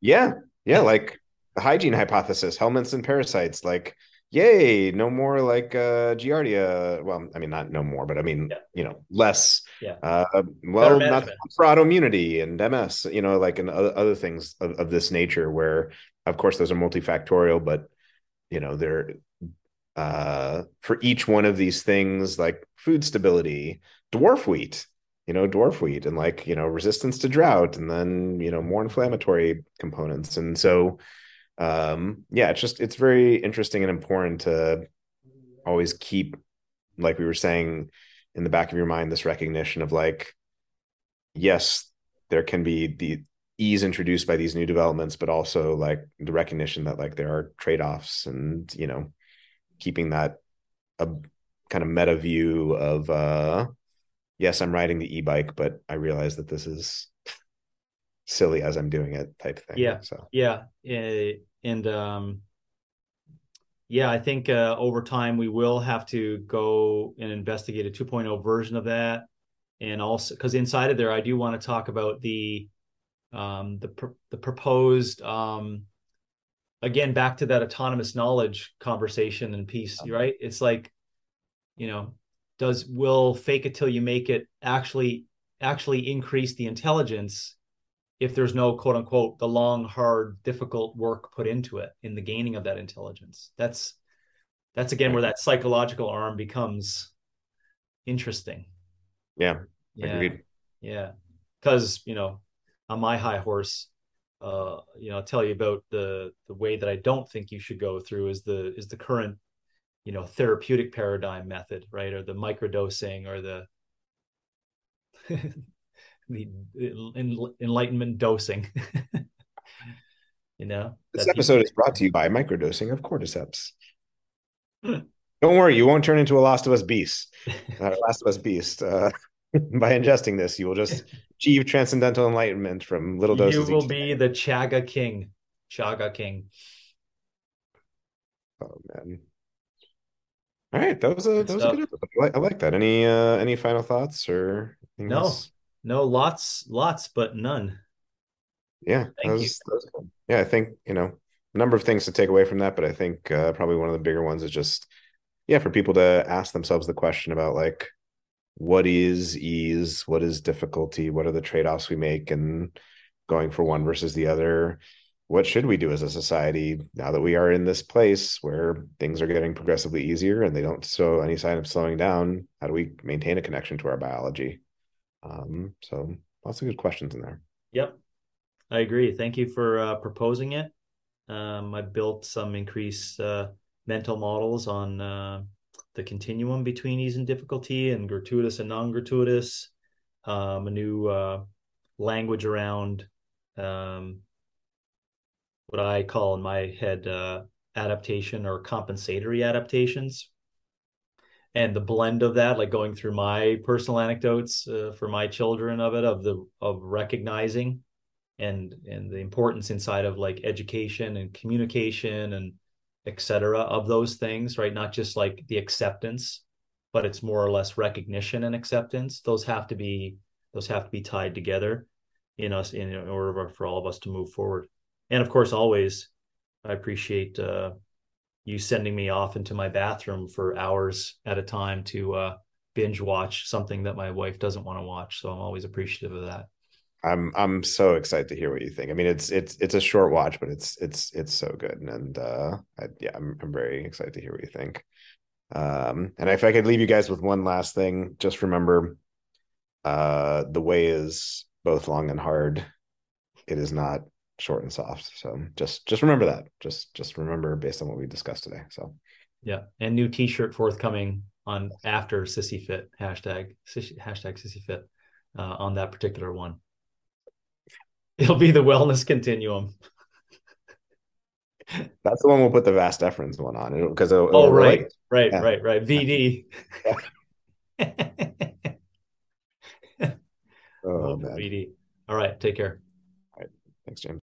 Yeah. Yeah. (laughs) Like the hygiene hypothesis, helminths and parasites, like yay, no more like uh Giardia. Well, I mean, not no more, but I mean, yeah. you know, less. Yeah. Uh, well, not for autoimmunity and MS, you know, like and other, other things of, of this nature, where of course those are multifactorial, but you know, they're uh for each one of these things, like food stability, dwarf wheat, you know, dwarf wheat, and like you know, resistance to drought, and then you know, more inflammatory components, and so um yeah it's just it's very interesting and important to always keep like we were saying in the back of your mind this recognition of like yes there can be the ease introduced by these new developments but also like the recognition that like there are trade-offs and you know keeping that a kind of meta view of uh yes i'm riding the e-bike but i realize that this is silly as i'm doing it type thing yeah. so. Yeah and um, yeah, I think uh, over time we will have to go and investigate a 2.0 version of that, and also because inside of there, I do want to talk about the um, the pr- the proposed um, again back to that autonomous knowledge conversation and piece, right? It's like, you know, does will fake it till you make it actually actually increase the intelligence if there's no quote unquote the long hard difficult work put into it in the gaining of that intelligence that's that's again where that psychological arm becomes interesting. Yeah yeah. agreed. yeah. Because you know on my high horse uh you know I'll tell you about the the way that i don't think you should go through is the is the current you know therapeutic paradigm method right? Or the microdosing or the (laughs) the enlightenment dosing. (laughs) you know, this episode is brought to you by microdosing of cordyceps. Don't worry, you won't turn into a Last of Us beast. (laughs) Last of Us beast. Uh, (laughs) by ingesting this, you will just achieve transcendental enlightenment from little doses. You will be the Chaga King. Chaga King. Oh man. All right, that was a that was a good. I like, I like that. Any uh any final thoughts or no? Else? No, lots, lots, but none. Yeah, that was, that was yeah. I think you know a number of things to take away from that, but I think uh, probably one of the bigger ones is just yeah for people to ask themselves the question about like what is ease, what is difficulty, what are the trade offs we make, and going for one versus the other. What should we do as a society now that we are in this place where things are getting progressively easier and they don't show any sign of slowing down? How do we maintain a connection to our biology? Um, so lots of good questions in there. Yep, I agree. Thank you for uh, proposing it. Um, I built some increased uh, mental models on uh, the continuum between ease and difficulty and gratuitous and non-gratuitous. Um, a new uh, language around um, what I call in my head uh, adaptation or compensatory adaptations and the blend of that like going through my personal anecdotes uh, for my children of it of the of recognizing and and the importance inside of like education and communication and etc of those things right? Not just like the acceptance but it's more or less recognition and acceptance. Those have to be those have to be tied together in us in order for all of us to move forward. And of course always i appreciate uh, you sending me off into my bathroom for hours at a time to uh, binge watch something that my wife doesn't want to watch. So I'm always appreciative of that. I'm I'm so excited to hear what you think. I mean, it's it's it's a short watch, but it's it's it's so good, and uh, I, yeah, I'm I'm very excited to hear what you think. Um, and if I could leave you guys with one last thing, just remember, uh, the way is both long and hard. It is not short and soft. So just just remember that. Just just remember based on what we discussed today. So yeah, and new T-shirt forthcoming on after Sissy Fit hashtag hashtag Sissy Fit uh, on that particular one. It'll be the wellness continuum. (laughs) That's the one we'll put the vas deferens one on because oh right, right, yeah. right, right, VD. (laughs) oh, oh VD. All right, take care. All right, thanks, James.